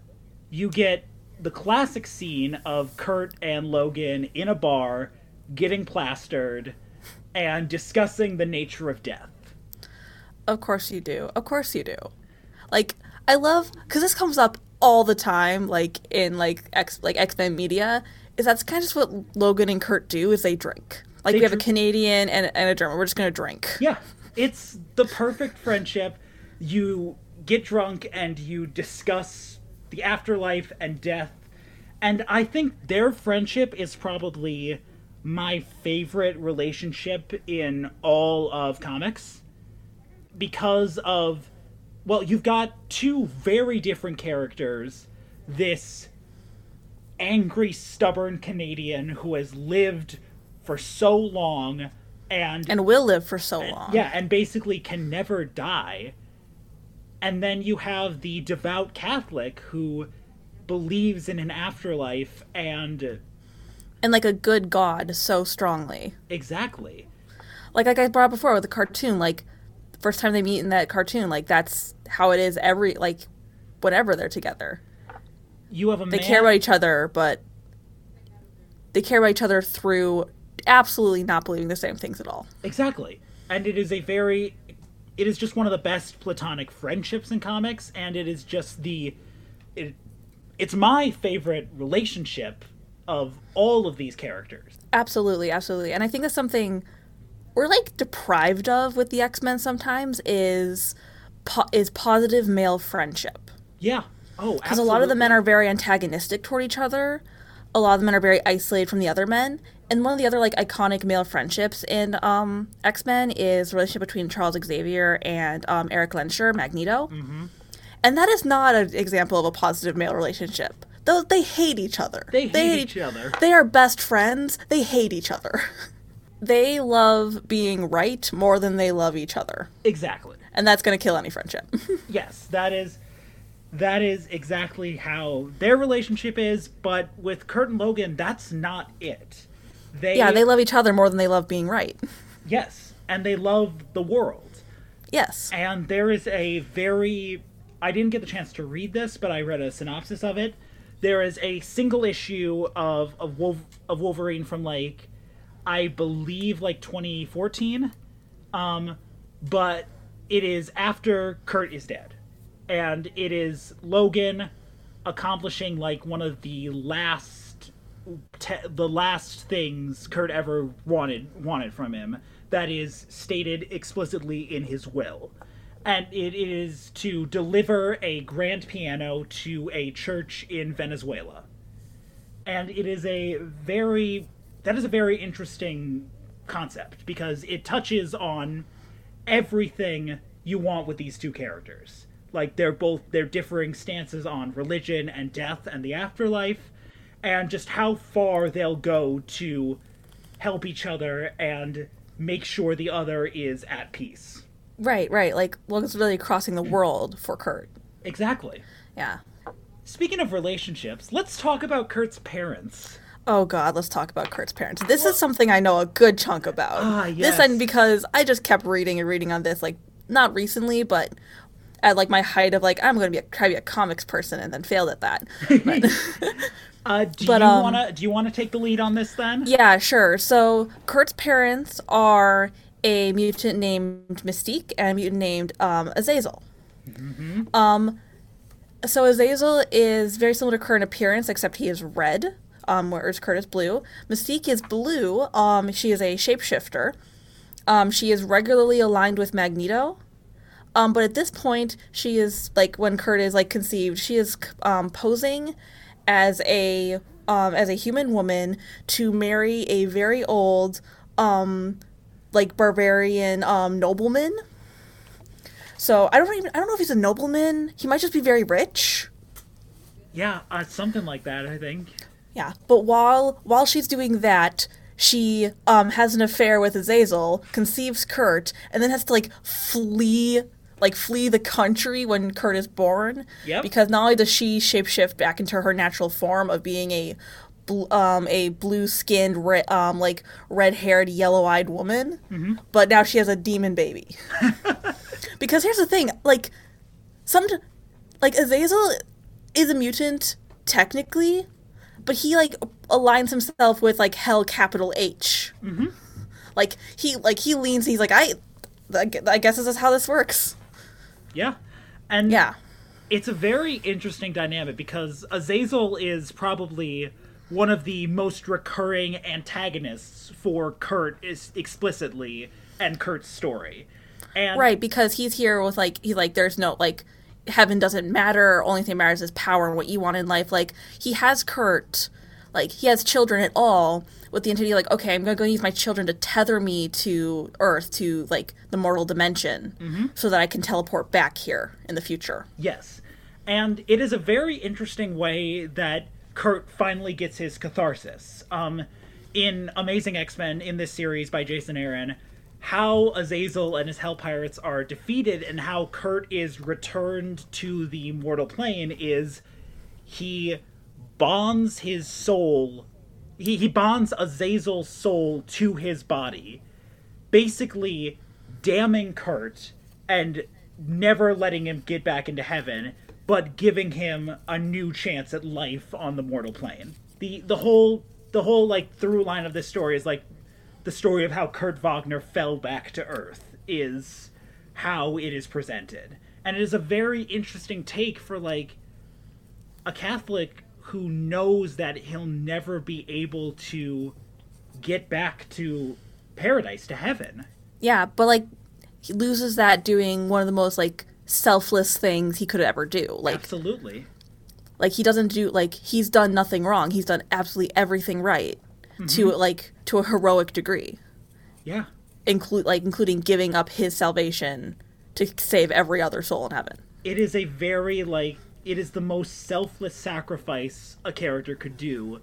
[SPEAKER 1] you get the classic scene of Kurt and Logan in a bar getting plastered and discussing the nature of death.
[SPEAKER 2] Of course you do. Of course you do. Like I love because this comes up all the time, like in like X like X Men media. Is that's kind of just what Logan and Kurt do? Is they drink. Like
[SPEAKER 1] They
[SPEAKER 2] we have a Canadian and, and a German. We're just gonna drink.
[SPEAKER 1] Yeah, it's the perfect friendship. You get drunk and you discuss the afterlife and death. And I think their friendship is probably my favorite relationship in all of comics because of well, you've got two very different characters. This angry, stubborn Canadian who has lived for so long and
[SPEAKER 2] And will live for so long.
[SPEAKER 1] yeah, and basically can never die. And then you have the devout Catholic who believes in an afterlife and
[SPEAKER 2] And like a good God so strongly.
[SPEAKER 1] exactly.
[SPEAKER 2] Like like I brought up before with the cartoon, like first time they meet in that cartoon, like that's how it is every like whenever they're together.
[SPEAKER 1] You have a
[SPEAKER 2] They
[SPEAKER 1] man.
[SPEAKER 2] care about each other, but they care about each other through absolutely not believing the same things at all.
[SPEAKER 1] Exactly. And it is a very it is just one of the best platonic friendships in comics and it is just the it, it's my favorite relationship of all of these characters.
[SPEAKER 2] Absolutely, absolutely. And I think that's something we're like deprived of with the X-Men sometimes is po- is positive male friendship.
[SPEAKER 1] Yeah. Oh,
[SPEAKER 2] Because a lot of the men are very antagonistic toward each other. A lot of the men are very isolated from the other men. And one of the other like iconic male friendships in um, X Men is the relationship between Charles Xavier and um, Erik Lehnsherr, Magneto. Mm-hmm. And that is not an example of a positive male relationship. Though they hate each other.
[SPEAKER 1] They hate each other.
[SPEAKER 2] They are best friends. They hate each other. they love being right more than they love each other.
[SPEAKER 1] Exactly.
[SPEAKER 2] And that's going to kill any friendship.
[SPEAKER 1] Yes, that is that is exactly how their relationship is, but with Kurt and Logan, that's not it. They
[SPEAKER 2] yeah, they love each other more than they love being right.
[SPEAKER 1] Yes, and they love the world.
[SPEAKER 2] Yes.
[SPEAKER 1] And there is a very I didn't get the chance to read this, but I read a synopsis of it. There is a single issue of of, Wolf, of Wolverine from like I believe like 2014. Um but it is after Kurt is dead. And it is Logan accomplishing like one of the last te- the last things Kurt ever wanted wanted from him that is stated explicitly in his will. And it is to deliver a grand piano to a church in Venezuela. And it is a very that is a very interesting concept because it touches on everything you want with these two characters. Like they're both their differing stances on religion and death and the afterlife and just how far they'll go to help each other and make sure the other is at peace.
[SPEAKER 2] Right, right. Like Logan's really crossing the world for Kurt.
[SPEAKER 1] Exactly.
[SPEAKER 2] Yeah.
[SPEAKER 1] Speaking of relationships, let's talk about Kurt's parents.
[SPEAKER 2] Oh God, let's talk about Kurt's parents. This is something I know a good chunk about.
[SPEAKER 1] Ah,
[SPEAKER 2] This
[SPEAKER 1] yes.
[SPEAKER 2] and because I just kept reading and reading on this, like not recently, but at like my height of like I'm going to be a, try to be a comics person and then failed at that. But,
[SPEAKER 1] Uh, do
[SPEAKER 2] But,
[SPEAKER 1] you
[SPEAKER 2] um,
[SPEAKER 1] wanna do you wanna take the lead on this then?
[SPEAKER 2] yeah, sure. So Kurt's parents are a mutant named Mystique and a mutant named um, Azazel. Um, so Azazel is very similar to Kurt in appearance, except he is red, um, whereas Kurt is blue. Mystique is blue. Um, she is a shapeshifter. Um, she is regularly aligned with Magneto. Um, but at this point, she is like when Kurt is like conceived, she is um, posing as a um, as a human woman to marry a very old um, like Bavarian um, nobleman. So I don't even I don't know if he's a nobleman. He might just be very rich.
[SPEAKER 1] Yeah, uh, something like that, I think.
[SPEAKER 2] Yeah, but while while she's doing that, she um has an affair with Azazel, conceives Kurt, and then has to like flee like flee the country when Kurt is born.
[SPEAKER 1] Yep.
[SPEAKER 2] Because not only does she shapeshift back into her natural form of being a bl- um a blue-skinned re- um like red-haired yellow-eyed woman, but now she has a demon baby. because here's the thing, like some like Azazel is a mutant technically, but he like aligns himself with like hell capital H. Mm-hmm. Like he like he leans. He's like I I guess this is how this works.
[SPEAKER 1] Yeah. And
[SPEAKER 2] Yeah.
[SPEAKER 1] it's a very interesting dynamic because Azazel is probably one of the most recurring antagonists for Kurt is explicitly and Kurt's story. And
[SPEAKER 2] Right, because he's here with like he's like there's no like heaven doesn't matter. Only thing that matters is power and what you want in life. Like he has Kurt, like he has children at all with the entity like okay, I'm gonna use my children to tether me to Earth to like the mortal dimension, so that I can teleport back here in the future.
[SPEAKER 1] Yes. And it is a very interesting way that Kurt finally gets his catharsis. Um, in Amazing X Men, in this series by Jason Aaron, how Azazel and his Hell Pirates are defeated and how Kurt is returned to the mortal plane is he bonds his soul. He, he bonds Azazel's soul to his body, basically damning Kurt and never letting him get back into heaven, but giving him a new chance at life on the mortal plane. The the whole the whole like through line of this story is like the story of how Kurt Wagner fell back to earth is how it is presented. And it is a very interesting take for like a Catholic who knows that he'll never be able to get back to paradise, to heaven.
[SPEAKER 2] Yeah, but like he loses that doing one of the most like selfless things he could ever do. Like
[SPEAKER 1] Absolutely.
[SPEAKER 2] like he doesn't do like he's done nothing wrong. He's done absolutely everything right mm-hmm. to like to a heroic degree.
[SPEAKER 1] Yeah.
[SPEAKER 2] Include like including giving up his salvation to save every other soul in heaven.
[SPEAKER 1] It is a very like it is the most selfless sacrifice a character could do,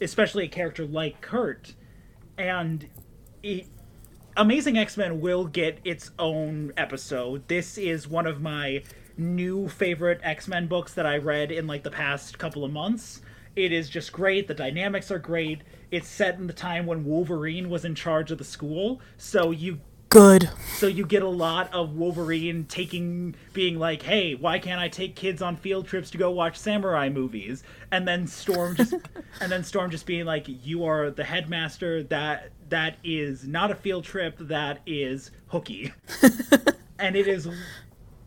[SPEAKER 1] especially a character like Kurt. And it, Amazing X-Men will get its own episode. This is one of my new favorite X-Men books that I read in like the past couple of months. It is just great. The dynamics are great. It's set in the time when Wolverine was in charge of the school, so you
[SPEAKER 2] Good.
[SPEAKER 1] so you get a lot of Wolverine taking, being like, "Hey, why can't I take kids on field trips to go watch samurai movies?" And then Storm just, and then Storm just being like, "You are the headmaster. That that is not a field trip. That is hooky." and it is,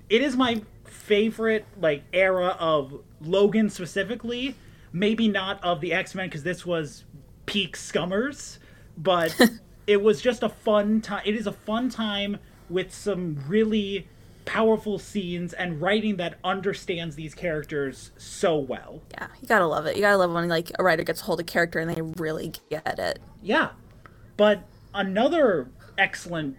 [SPEAKER 1] it is my favorite like era of Logan specifically. Maybe not of the X Men because this was peak Scummers, but it was just a fun time. It is a fun time with some really powerful scenes and writing that understands these characters so well.
[SPEAKER 2] Yeah, you gotta love it. You gotta love when like a writer gets a hold of a character and they really get it.
[SPEAKER 1] Yeah. But another excellent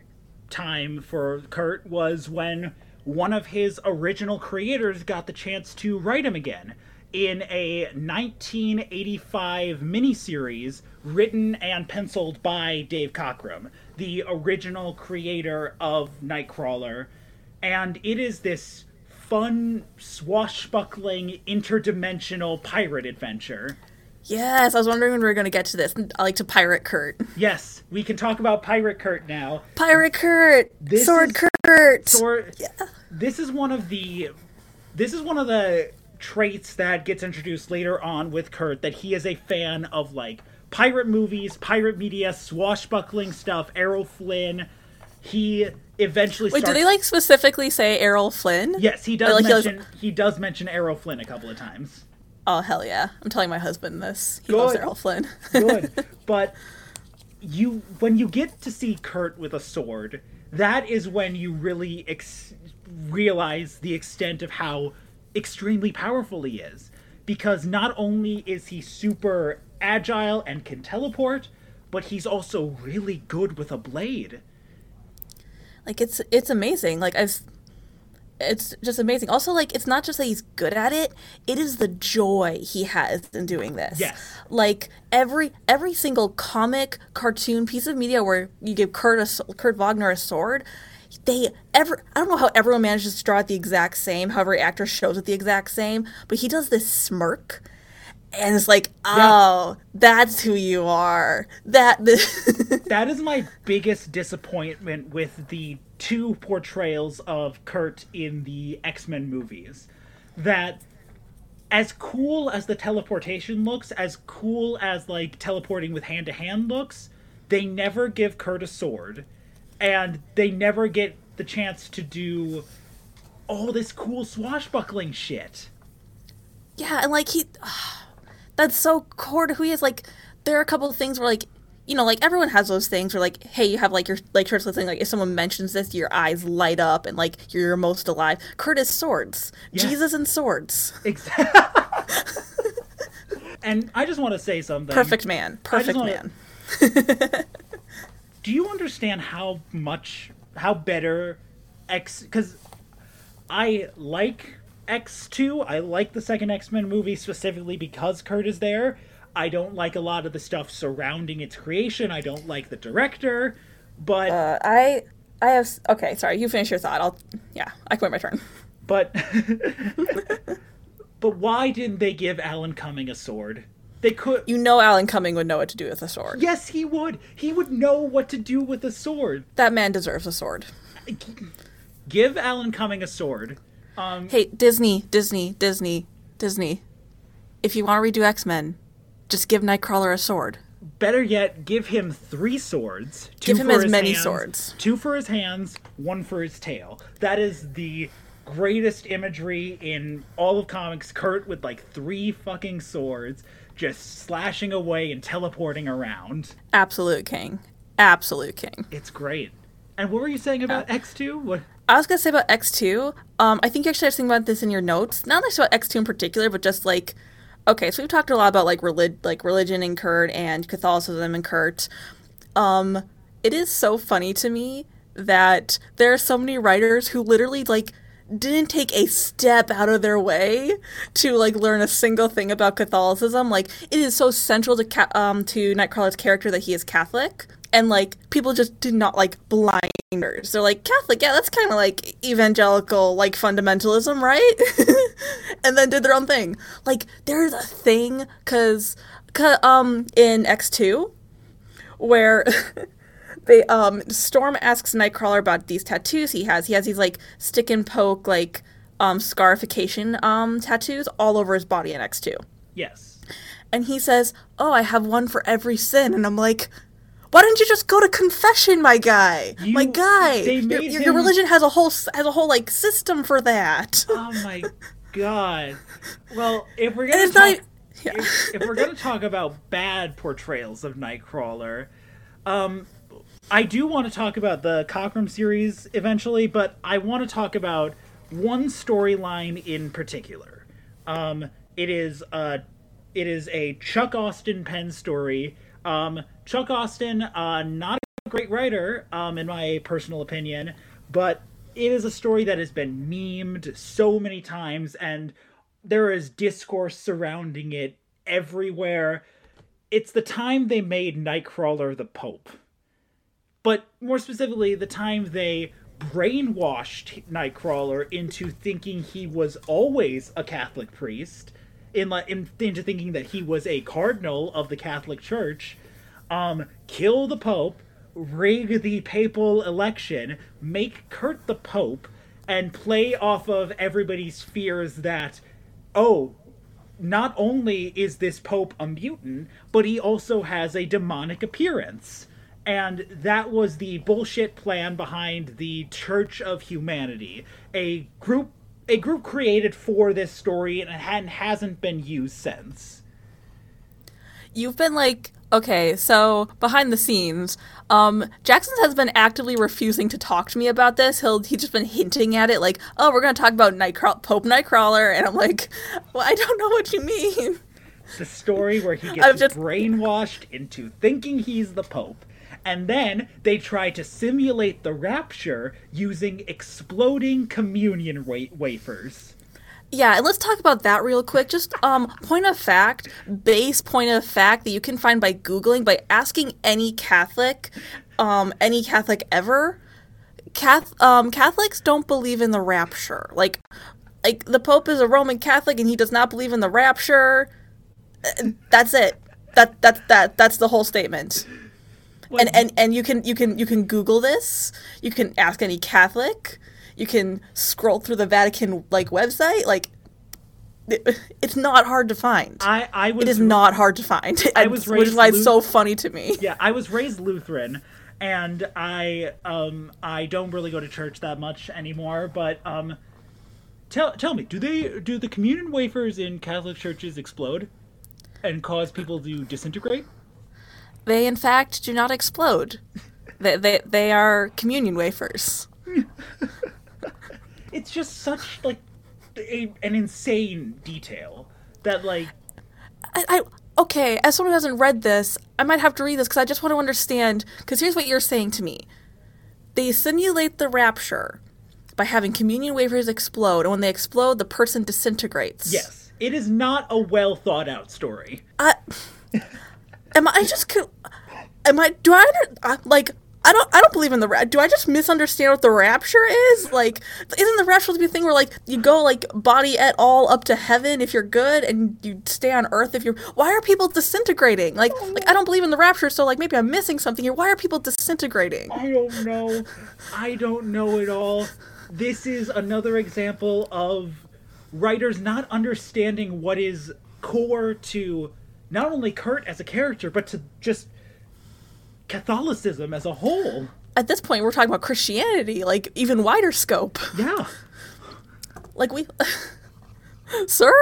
[SPEAKER 1] time for Kurt was when one of his original creators got the chance to write him again in a 1985 miniseries written and penciled by Dave Cockrum, the original creator of Nightcrawler. And it is this fun, swashbuckling, interdimensional pirate adventure.
[SPEAKER 2] Yes, I was wondering when we were gonna get to this. I like to pirate Kurt.
[SPEAKER 1] Yes, we can talk about Pirate Kurt now.
[SPEAKER 2] Pirate Kurt,
[SPEAKER 1] This
[SPEAKER 2] Sword
[SPEAKER 1] is-
[SPEAKER 2] Kurt.
[SPEAKER 1] Or this is one of the this is one of the traits that gets introduced later on with Kurt that he is a fan of like pirate movies, pirate media, swashbuckling stuff, Errol Flynn. He eventually
[SPEAKER 2] Wait,
[SPEAKER 1] starts,
[SPEAKER 2] do they like specifically say Errol Flynn?
[SPEAKER 1] Yes, he does
[SPEAKER 2] like, he does-
[SPEAKER 1] mention he does mention Errol Flynn a couple of times.
[SPEAKER 2] Oh hell yeah! I'm telling my husband this. He loves Errol Flynn.
[SPEAKER 1] good. but you when you get to see Kurt with a sword, that is when you really ex- realize the extent of how extremely powerful he is. Because not only is he super agile and can teleport, but he's also really good with a blade.
[SPEAKER 2] like it's it's amazing. Like I've it's just amazing. Also, like it's not just that he's good at it; it is the joy he has in doing this.
[SPEAKER 1] Yes.
[SPEAKER 2] Like every every single comic, cartoon, piece of media where you give Kurt a, s- Kurt Wagner a sword, they ever I don't know how everyone manages to draw it the exact same. How every actor shows it the exact same, but he does this smirk. And it's like, oh, that's who you are. That
[SPEAKER 1] That is my biggest disappointment with the two portrayals of Kurt in the X Men movies. That as cool as the teleportation looks, as cool as like teleporting with hand to hand looks, they never give Kurt a sword. And they never get the chance to do all this cool swashbuckling shit.
[SPEAKER 2] Yeah, and like he, that's so core to who he is. Like, there are a couple of things where like, you know, like everyone has those things where like, hey, you have like your like Kurt's thing. Like, if someone mentions this, your eyes light up and like you're most alive. Curtis swords,
[SPEAKER 1] Yeah.
[SPEAKER 2] Jesus and swords.
[SPEAKER 1] Exactly. and I just want to say something.
[SPEAKER 2] Perfect man, perfect
[SPEAKER 1] wanna-
[SPEAKER 2] man.
[SPEAKER 1] do you understand how much how better X because I like X2. I like the second X-Men movie specifically because Kurt is there. I don't like a lot of the stuff surrounding its creation. I don't like the director, but
[SPEAKER 2] Uh, I, I have. Okay, sorry. You finish your thought. I'll. Yeah, I quit my turn.
[SPEAKER 1] but but why didn't they give Alan Cumming a sword? They could
[SPEAKER 2] You know, Alan Cumming would know what to do with a sword.
[SPEAKER 1] Yes, he would. He would know what to do with a sword.
[SPEAKER 2] That man deserves a sword.
[SPEAKER 1] Give Alan Cumming a sword Um,
[SPEAKER 2] Hey, Disney, Disney, Disney, Disney. If you want to redo X Men, just give Nightcrawler a sword.
[SPEAKER 1] better yet, give him three swords. Two
[SPEAKER 2] Give him
[SPEAKER 1] for
[SPEAKER 2] as
[SPEAKER 1] his
[SPEAKER 2] many
[SPEAKER 1] hands,
[SPEAKER 2] swords.
[SPEAKER 1] Two for his hands, one for his tail. That is the greatest imagery in all of comics. Kurt with like three fucking swords, just slashing away and teleporting around.
[SPEAKER 2] Absolute king. Absolute king.
[SPEAKER 1] It's great. And what were you saying about X two? What?
[SPEAKER 2] I was gonna say about X two. Um, I think you actually have thinking about this in your notes. Not necessarily about X two in particular, but just like, okay, so we've talked a lot about like relig- like religion in Kurt and Catholicism in Kurt. Um, it is so funny to me that there are so many writers who literally like didn't take a step out of their way to like learn a single thing about Catholicism. Like it is so central to ca- um to Nightcrawler's character that he is Catholic, and like people just did not like blinders. They're like Catholic, yeah, that's kind of like evangelical like fundamentalism, right? and then did their own thing. Like there's a thing because um in X two where they um Storm asks Nightcrawler about these tattoos he has. He has these like stick and poke like um scarification um tattoos all over his body in X2.
[SPEAKER 1] Yes.
[SPEAKER 2] And he says, "Oh, I have one for every sin." And I'm like, "Why don't you just go to confession, my guy?
[SPEAKER 1] You-
[SPEAKER 2] my guy. Your, your,
[SPEAKER 1] him-
[SPEAKER 2] religion has a whole has a whole like system for that."
[SPEAKER 1] Oh my god. Well, if we're gonna talk,
[SPEAKER 2] not yeah.
[SPEAKER 1] if, if we're gonna talk about bad portrayals of Nightcrawler, um, I do want to talk about the Cockrum series eventually, but I want to talk about one storyline in particular. Um, it is uh, it is a Chuck Austin pen story. Um, Chuck Austin, uh, not a great writer, um, in my personal opinion, but it is a story that has been memed so many times, and there is discourse surrounding it everywhere. It's the time they made Nightcrawler the Pope. But more specifically, the time they brainwashed Nightcrawler into thinking he was always a Catholic priest, in, in into thinking that he was a cardinal of the Catholic Church, um, kill the Pope, rig the papal election, make Kurt the Pope, and play off of everybody's fears that, oh, not only is this Pope a mutant, but he also has a demonic appearance. And that was the bullshit plan behind the Church of Humanity, a group a group created for this story and hadn't hasn't been used since.
[SPEAKER 2] You've been like, okay, so behind the scenes, um, Jackson has been actively refusing to talk to me about this. He'll he's just been hinting at it, like, oh, we're gonna talk about Nightcraw- Pope Nightcrawler, and I'm like, well, I don't know what you mean.
[SPEAKER 1] The story where he gets
[SPEAKER 2] just-
[SPEAKER 1] brainwashed into thinking he's the Pope. And then they try to simulate the rapture using exploding communion wa- wafers.
[SPEAKER 2] Yeah, let's talk about that real quick. Just um, point of fact, base point of fact that you can find by googling by asking any Catholic, um, any Catholic ever. Cath- um, Catholics don't believe in the rapture. Like, like the Pope is a Roman Catholic and he does not believe in the rapture. Uh, That's it. That that that that's the whole statement. And and and you can you can you can Google this. You can ask any Catholic. You can scroll through the Vatican like website. Like, it's not hard to find.
[SPEAKER 1] I, I was
[SPEAKER 2] it is not hard to find.
[SPEAKER 1] I was
[SPEAKER 2] which is
[SPEAKER 1] raised
[SPEAKER 2] why it's so funny to me.
[SPEAKER 1] yeah, I was raised Lutheran, and I um I don't really go to church that much anymore. But um, tell tell me, do they do the communion wafers in Catholic churches explode and cause people to disintegrate?
[SPEAKER 2] They in fact do not explode. they, they they are communion wafers.
[SPEAKER 1] It's just such like a, an insane detail that like
[SPEAKER 2] I, I okay, as someone who hasn't read this, I might have to read this because I just want to understand. Because here's what you're saying to me: they simulate the rapture by having communion wafers explode, and when they explode, the person disintegrates.
[SPEAKER 1] yes, it is not a well thought out story.
[SPEAKER 2] I, am I just? Am I? Do I like? I don't. I don't believe in the. Do I just misunderstand what the rapture is? Like, isn't the rapture supposed to be a thing where like you go like body at all up to heaven if you're good, and you stay on earth if you're? Why are people disintegrating? Like, oh, like I don't believe in the rapture, so like maybe I'm missing something here. Why are people disintegrating?
[SPEAKER 1] I don't know. I don't know at all. this is another example of writers not understanding what is core to not only Kurt as a character, but to just Catholicism as a whole.
[SPEAKER 2] At this point, we're talking about Christianity, like even wider scope.
[SPEAKER 1] Yeah.
[SPEAKER 2] Like we, sir,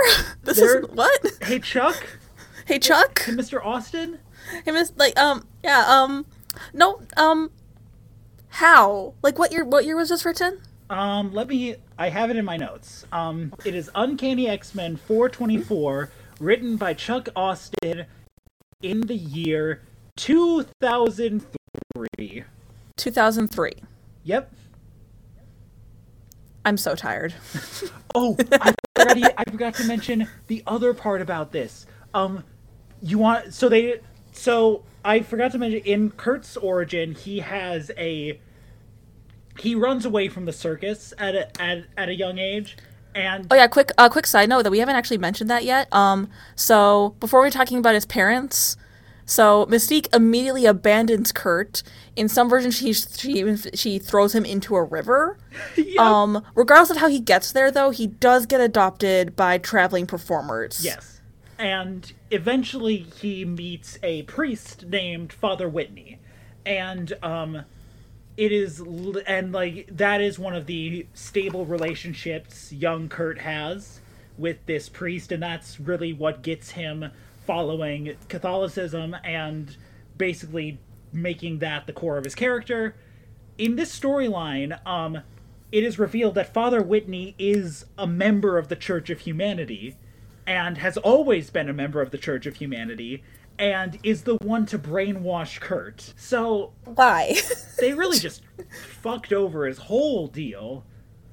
[SPEAKER 2] this
[SPEAKER 1] There-
[SPEAKER 2] is what?
[SPEAKER 1] Hey, Chuck.
[SPEAKER 2] Hey, Chuck.
[SPEAKER 1] Hey, Mr. Austin.
[SPEAKER 2] Hey, Miss. Like, um, yeah, um, no, um, how? Like, what year? What year was this written?
[SPEAKER 1] Um, let me. I have it in my notes. Um, it is Uncanny X Men 424, written by Chuck Austin in the year 2003.
[SPEAKER 2] Two thousand three.
[SPEAKER 1] Yep.
[SPEAKER 2] I'm so tired.
[SPEAKER 1] Oh, I forgot, I forgot to mention the other part about this. Um, you want so they so I forgot to mention in Kurt's origin he has a he runs away from the circus at a at, at a young age and
[SPEAKER 2] Oh yeah, quick uh, quick side note that we haven't actually mentioned that yet. Um, so before we're talking about his parents, so Mystique immediately abandons Kurt. In some versions, she she even she throws him into a river.
[SPEAKER 1] Yep.
[SPEAKER 2] Um, regardless of how he gets there, though, he does get adopted by traveling performers.
[SPEAKER 1] Yes. And eventually he meets a priest named Father Whitney. And um it is and like that is one of the stable relationships young Kurt has with this priest and that's really what gets him following Catholicism and basically making that the core of his character. In this storyline, um it is revealed that Father Whitney is a member of the Church of Humanity and has always been a member of the Church of Humanity and is the one to brainwash Kurt. So
[SPEAKER 2] Why?
[SPEAKER 1] they really just fucked over his whole deal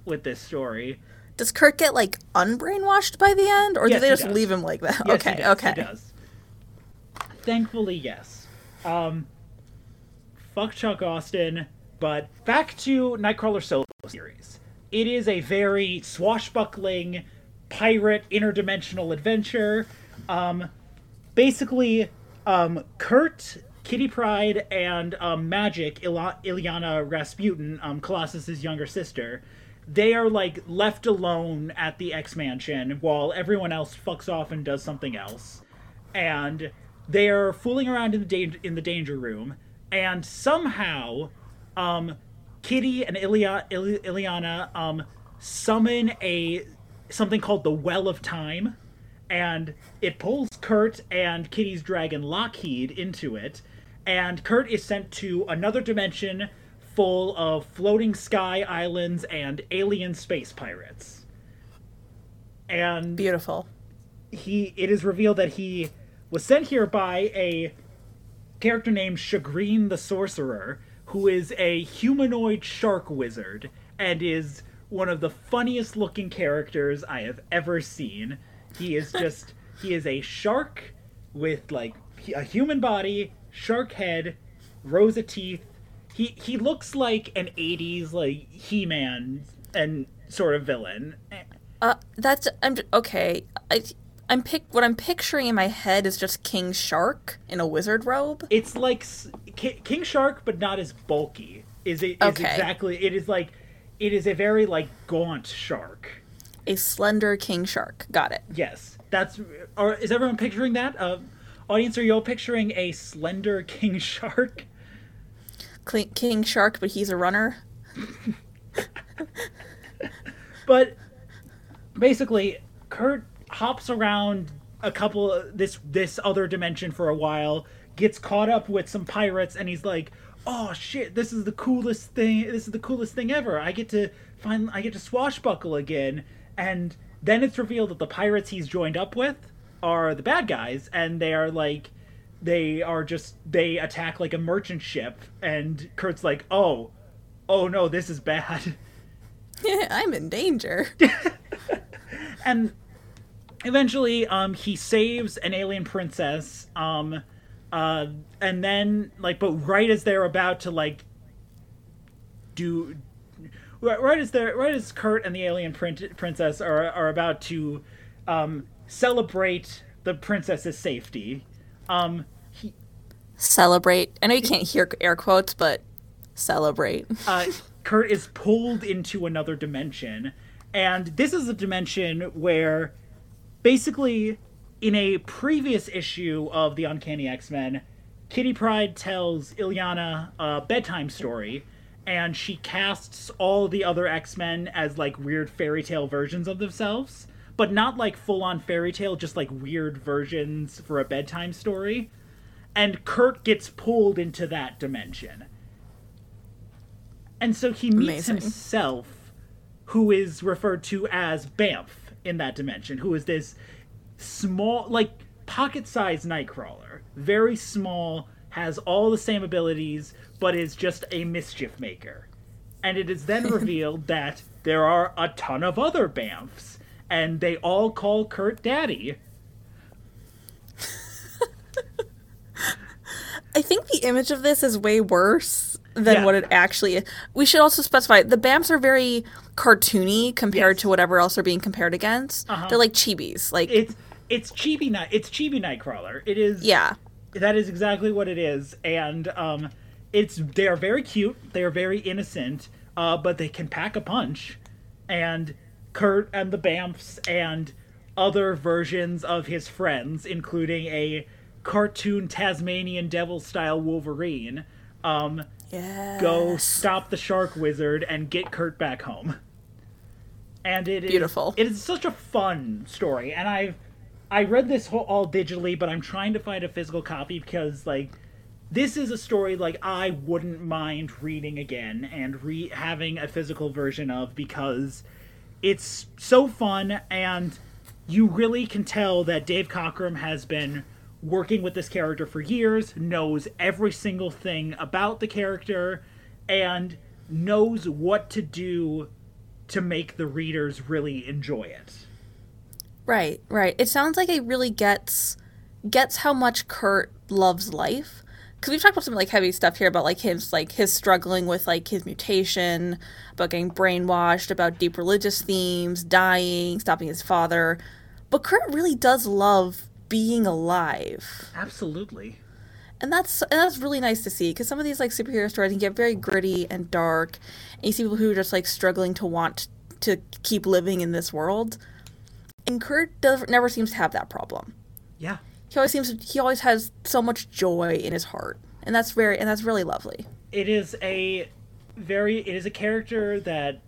[SPEAKER 1] with this story.
[SPEAKER 2] does Kurt get like unbrainwashed by the end, or
[SPEAKER 1] Yes,
[SPEAKER 2] do they just
[SPEAKER 1] does.
[SPEAKER 2] leave him like that?
[SPEAKER 1] Yes,
[SPEAKER 2] okay,
[SPEAKER 1] does,
[SPEAKER 2] okay.
[SPEAKER 1] He does. Thankfully, yes. Um, fuck Chuck Austin, but back to Nightcrawler solo series. It is a very swashbuckling pirate interdimensional adventure. Um, basically, um, Kurt, Kitty Pryde, and um, Magik, Illyana Rasputin, um, Colossus's younger sister, they are like left alone at the X Mansion while everyone else fucks off and does something else, and they are fooling around in the danger in the danger room, and somehow, um, Kitty and Ili- Illyana um, summon a something called the Well of Time, and it pulls Kurt and Kitty's dragon Lockheed into it, and Kurt is sent to another dimension full of floating sky islands and alien space pirates. And
[SPEAKER 2] Beautiful.
[SPEAKER 1] he it is revealed that he was sent here by a character named Chagrin the Sorcerer, who is a humanoid shark wizard and is one of the funniest looking characters I have ever seen. He is just he is a shark with like a human body, shark head, rows of teeth. He he looks like an 80s like He-Man and sort of villain.
[SPEAKER 2] Uh, that's I'm okay. I I'm pic. What I'm picturing in my head is just King Shark in a wizard robe.
[SPEAKER 1] it's like King Shark, but not as bulky. Is it? Is
[SPEAKER 2] Okay.
[SPEAKER 1] exactly. It is like, it is a very like gaunt shark.
[SPEAKER 2] A slender King Shark. Got it.
[SPEAKER 1] Yes, that's. Or is everyone picturing that? Uh, audience, are you all picturing a slender King Shark?
[SPEAKER 2] King Shark, but he's a runner.
[SPEAKER 1] But basically, Kurt hops around a couple this this other dimension for a while, gets caught up with some pirates, and he's like, "Oh shit! This is the coolest thing. This is the coolest thing ever. I get to find. I get to swashbuckle again." And then it's revealed that the pirates he's joined up with are the bad guys, and they are like. They are just they attack like a merchant ship, and Kurt's like, "Oh, oh no, this is bad."
[SPEAKER 2] I'm in danger.
[SPEAKER 1] and eventually um he saves an alien princess um uh and then like but right as they're about to like do right, right as they're right as Kurt and the alien prin- princess are are about to um celebrate the princess's safety um he
[SPEAKER 2] celebrate. I know you can't hear air quotes, but celebrate.
[SPEAKER 1] uh Kurt is pulled into another dimension, and this is a dimension where basically in a previous issue of the Uncanny X-Men, Kitty Pryde tells Illyana a bedtime story and she casts all the other X-Men as like weird fairy tale versions of themselves, but not like full on fairy tale, just like weird versions for a bedtime story. And Kurt gets pulled into that dimension. And so he meets
[SPEAKER 2] Amazing.
[SPEAKER 1] himself, who is referred to as Bamf in that dimension, who is this small, like pocket sized Nightcrawler. Very small, has all the same abilities, but is just a mischief maker. And it is then revealed that there are a ton of other Bamfs, and they all call Kurt Daddy.
[SPEAKER 2] I think the image of this is way worse than
[SPEAKER 1] Yeah.
[SPEAKER 2] what it actually is. We should also specify the Bamfs are very cartoony compared
[SPEAKER 1] Yes.
[SPEAKER 2] to whatever else they're being compared against.
[SPEAKER 1] Uh-huh.
[SPEAKER 2] They're like chibis. Like
[SPEAKER 1] It's it's chibi night. It's chibi Nightcrawler. It is.
[SPEAKER 2] yeah.
[SPEAKER 1] That is exactly what it is, and um, it's they are very cute. They are very innocent, uh, but they can pack a punch. And Kurt and the Bamfs and other versions of his friends, including a cartoon Tasmanian Devil style Wolverine, um,
[SPEAKER 2] Yeah.
[SPEAKER 1] go stop the Shark Wizard and get Kurt back home. And it is
[SPEAKER 2] Beautiful.
[SPEAKER 1] It is such a fun story, and I've I read this whole, all digitally, but I'm trying to find a physical copy because like this is a story like I wouldn't mind reading again and re having a physical version of because it's so fun and you really can tell that Dave Cockrum has been working with this character for years, knows every single thing about the character, and knows what to do to make the readers really enjoy it.
[SPEAKER 2] Right, right. It sounds like it really gets gets how much Kurt loves life. Because we've talked about some like heavy stuff here about like his like his struggling with like his mutation, about getting brainwashed, about deep religious themes, dying, stopping his father. But Kurt really does love being alive,
[SPEAKER 1] Absolutely.
[SPEAKER 2] and that's and that's really nice to see. Because some of these like superhero stories can get very gritty and dark, and you see people who are just like struggling to want to keep living in this world. And Kurt does, never seems to have that problem.
[SPEAKER 1] Yeah.
[SPEAKER 2] He always seems he always has so much joy in his heart, and that's very and that's really lovely.
[SPEAKER 1] it is a very it is a character that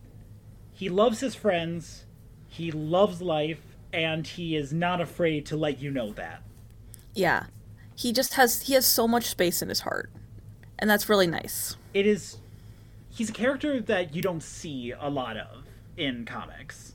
[SPEAKER 1] he loves his friends he loves life and he is not afraid to let you know that
[SPEAKER 2] Yeah, he just has he has so much space in his heart, and that's really nice.
[SPEAKER 1] it is he's a character that you don't see a lot of in comics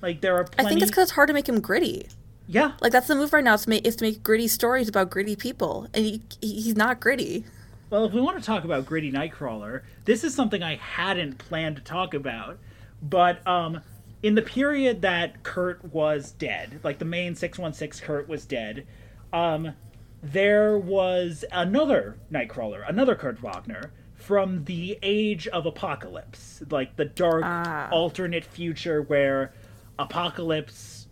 [SPEAKER 1] like there are
[SPEAKER 2] I think it's because it's hard to make him gritty.
[SPEAKER 1] yeah
[SPEAKER 2] Like that's the move right now is to make is to make gritty stories about gritty people, and he, he he's not gritty.
[SPEAKER 1] Well, if we want to talk about Gritty Nightcrawler, this is something I hadn't planned to talk about. But um, in the period that Kurt was dead, like the main 616 Kurt was dead, um, there was another Nightcrawler, another Kurt Wagner, from the Age of Apocalypse, like the dark
[SPEAKER 2] Ah.
[SPEAKER 1] alternate future where Apocalypse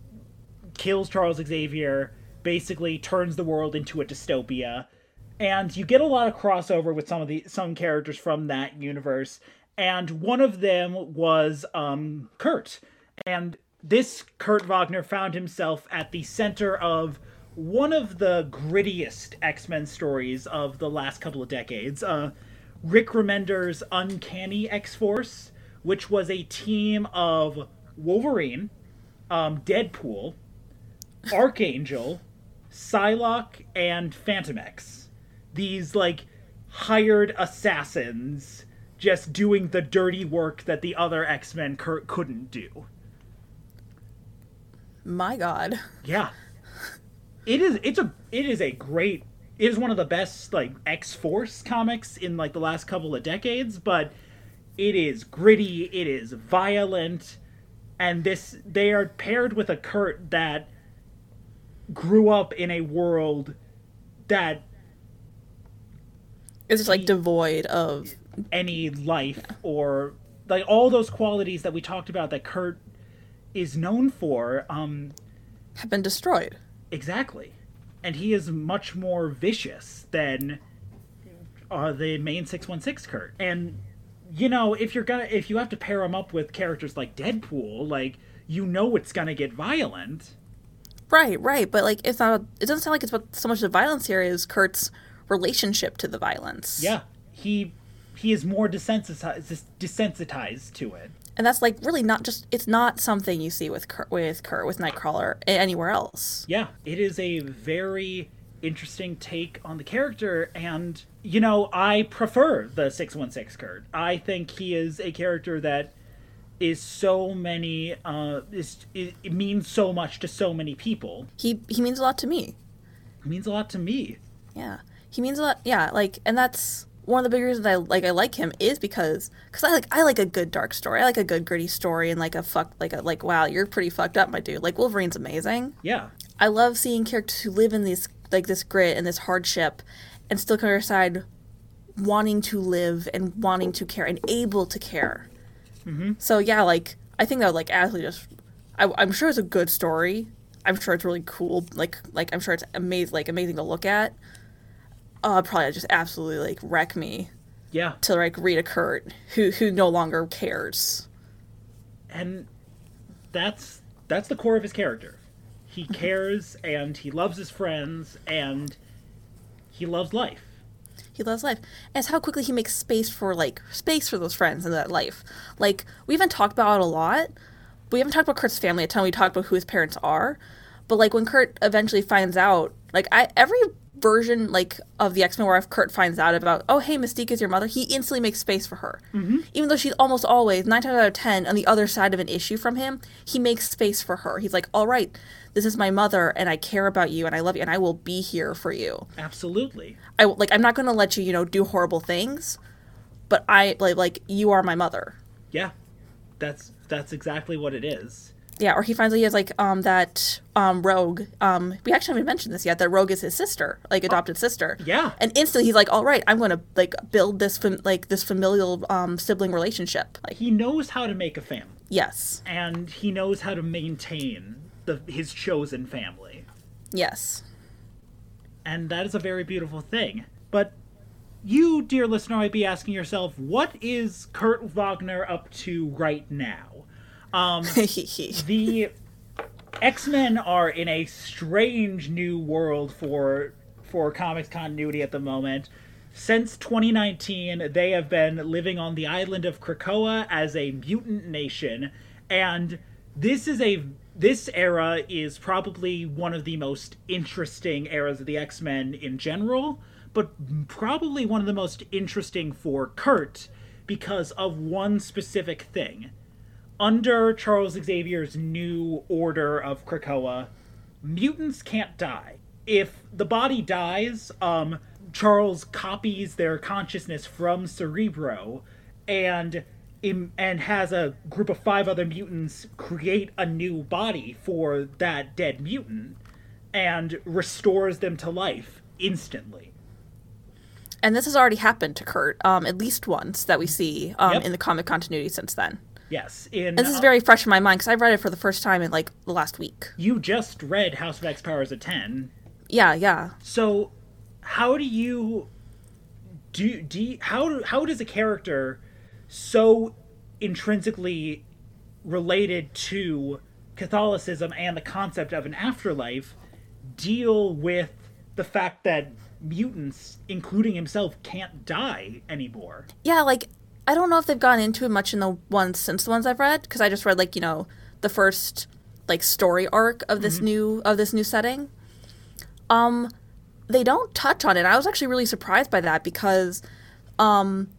[SPEAKER 1] kills Charles Xavier, basically turns the world into a dystopia, and you get a lot of crossover with some of the some characters from that universe. And one of them was um, Kurt, and this Kurt Wagner found himself at the center of one of the grittiest X Men stories of the last couple of decades. Uh, Rick Remender's Uncanny X Force, which was a team of Wolverine, um, Deadpool, Archangel, Psylocke, and Fantomex. These, like, hired assassins just doing the dirty work that the other X Men cur- couldn't do.
[SPEAKER 2] My God,
[SPEAKER 1] Yeah. It is it's a it is a great it is one of the best like X Force comics in like the last couple of decades, but it is gritty, it is violent, and this they are paired with a Kurt that grew up in a world that
[SPEAKER 2] is like devoid of
[SPEAKER 1] any life or like all those qualities that we talked about that Kurt is known for um
[SPEAKER 2] have been destroyed.
[SPEAKER 1] Exactly. And he is much more vicious than uh, the main 616 Kurt. And you know, if you're gonna if you have to pair him up with characters like Deadpool, like you know it's gonna get violent.
[SPEAKER 2] Right, right. But like it's not it doesn't sound like it's about so much the violence here is Kurt's relationship to the violence.
[SPEAKER 1] Yeah, he he is more desensitized desensitized to it.
[SPEAKER 2] And that's like really not just it's not something you see with Kurt, with Kurt with Nightcrawler anywhere else.
[SPEAKER 1] Yeah, it is a very interesting take on the character and you know, I prefer the 616 Kurt. I think he is a character that is so many uh is it, it means so much to so many people.
[SPEAKER 2] He he means a lot to me.
[SPEAKER 1] It means a lot to me.
[SPEAKER 2] Yeah. He means a lot. Yeah, like and that's one of the big reasons I like I like him is because because I like I like a good dark story. I like a good gritty story and like a fuck like a like wow you're pretty fucked up my dude. Like Wolverine's amazing.
[SPEAKER 1] Yeah.
[SPEAKER 2] I love seeing characters who live in this like this grit and this hardship, and still come to side, wanting to live and wanting to care and able to care.
[SPEAKER 1] Mm-hmm.
[SPEAKER 2] So yeah, like I think that would like absolutely just. I, I'm sure it's a good story. I'm sure it's really cool. Like like I'm sure it's amazing like amazing to look at uh, probably just absolutely like wreck me.
[SPEAKER 1] Yeah.
[SPEAKER 2] To like read a Kurt who who no longer cares.
[SPEAKER 1] And that's that's the core of his character. He cares and he loves his friends and he loves life.
[SPEAKER 2] He loves life. And it's how quickly he makes space for like space for those friends and that life. Like we haven't talked about it a lot. We haven't talked about Kurt's family a ton. We talked about who his parents are. But like when Kurt eventually finds out, like I every version like of the X Men where if Kurt finds out about oh hey Mystique is your mother, he instantly makes space for her.
[SPEAKER 1] Mm-hmm.
[SPEAKER 2] Even though she's almost always nine times out of ten on the other side of an issue from him, he makes space for her. He's like, all right, this is my mother, and I care about you, and I love you, and I will be here for you.
[SPEAKER 1] Absolutely.
[SPEAKER 2] I like I'm not going to let you you know do horrible things, but I like like you are my mother.
[SPEAKER 1] Yeah, that's that's exactly what it is.
[SPEAKER 2] Yeah, or he finds out he has like um that um Rogue. Um, we actually haven't mentioned this yet. That Rogue is his sister, like adopted oh, sister.
[SPEAKER 1] Yeah.
[SPEAKER 2] And instantly he's like, "All right, I'm going to like build this fam- like this familial um sibling relationship." Like
[SPEAKER 1] he knows how to make a family.
[SPEAKER 2] Yes.
[SPEAKER 1] And he knows how to maintain the his chosen family.
[SPEAKER 2] Yes.
[SPEAKER 1] And that is a very beautiful thing. But you, dear listener, might be asking yourself, what is Kurt Wagner up to right now? Um, the X Men are in a strange new world for for comics continuity at the moment. Since 2019, they have been living on the island of Krakoa as a mutant nation, and this is a this era is probably one of the most interesting eras of the X-Men in general, but probably one of the most interesting for Kurt because of one specific thing under Charles Xavier's new order of Krakoa, mutants can't die. If the body dies, um, Charles copies their consciousness from Cerebro and and has a group of five other mutants create a new body for that dead mutant and restores them to life instantly.
[SPEAKER 2] And this has already happened to Kurt, um, at least once that we see um, yep. in the comic continuity since then.
[SPEAKER 1] Yes, in
[SPEAKER 2] and this is very fresh in my mind because I read it for the first time in like the last week.
[SPEAKER 1] You just read House of X Powers of Ten.
[SPEAKER 2] Yeah, yeah.
[SPEAKER 1] So, how do you do? Do you, how how does a character so intrinsically related to Catholicism and the concept of an afterlife deal with the fact that mutants, including himself, can't die anymore?
[SPEAKER 2] Yeah, like I don't know if they've gone into it much in the ones since the ones I've read because I just read like you know the first like story arc of this mm-hmm. new of this new setting. Um, they don't touch on it. I was actually really surprised by that because, um,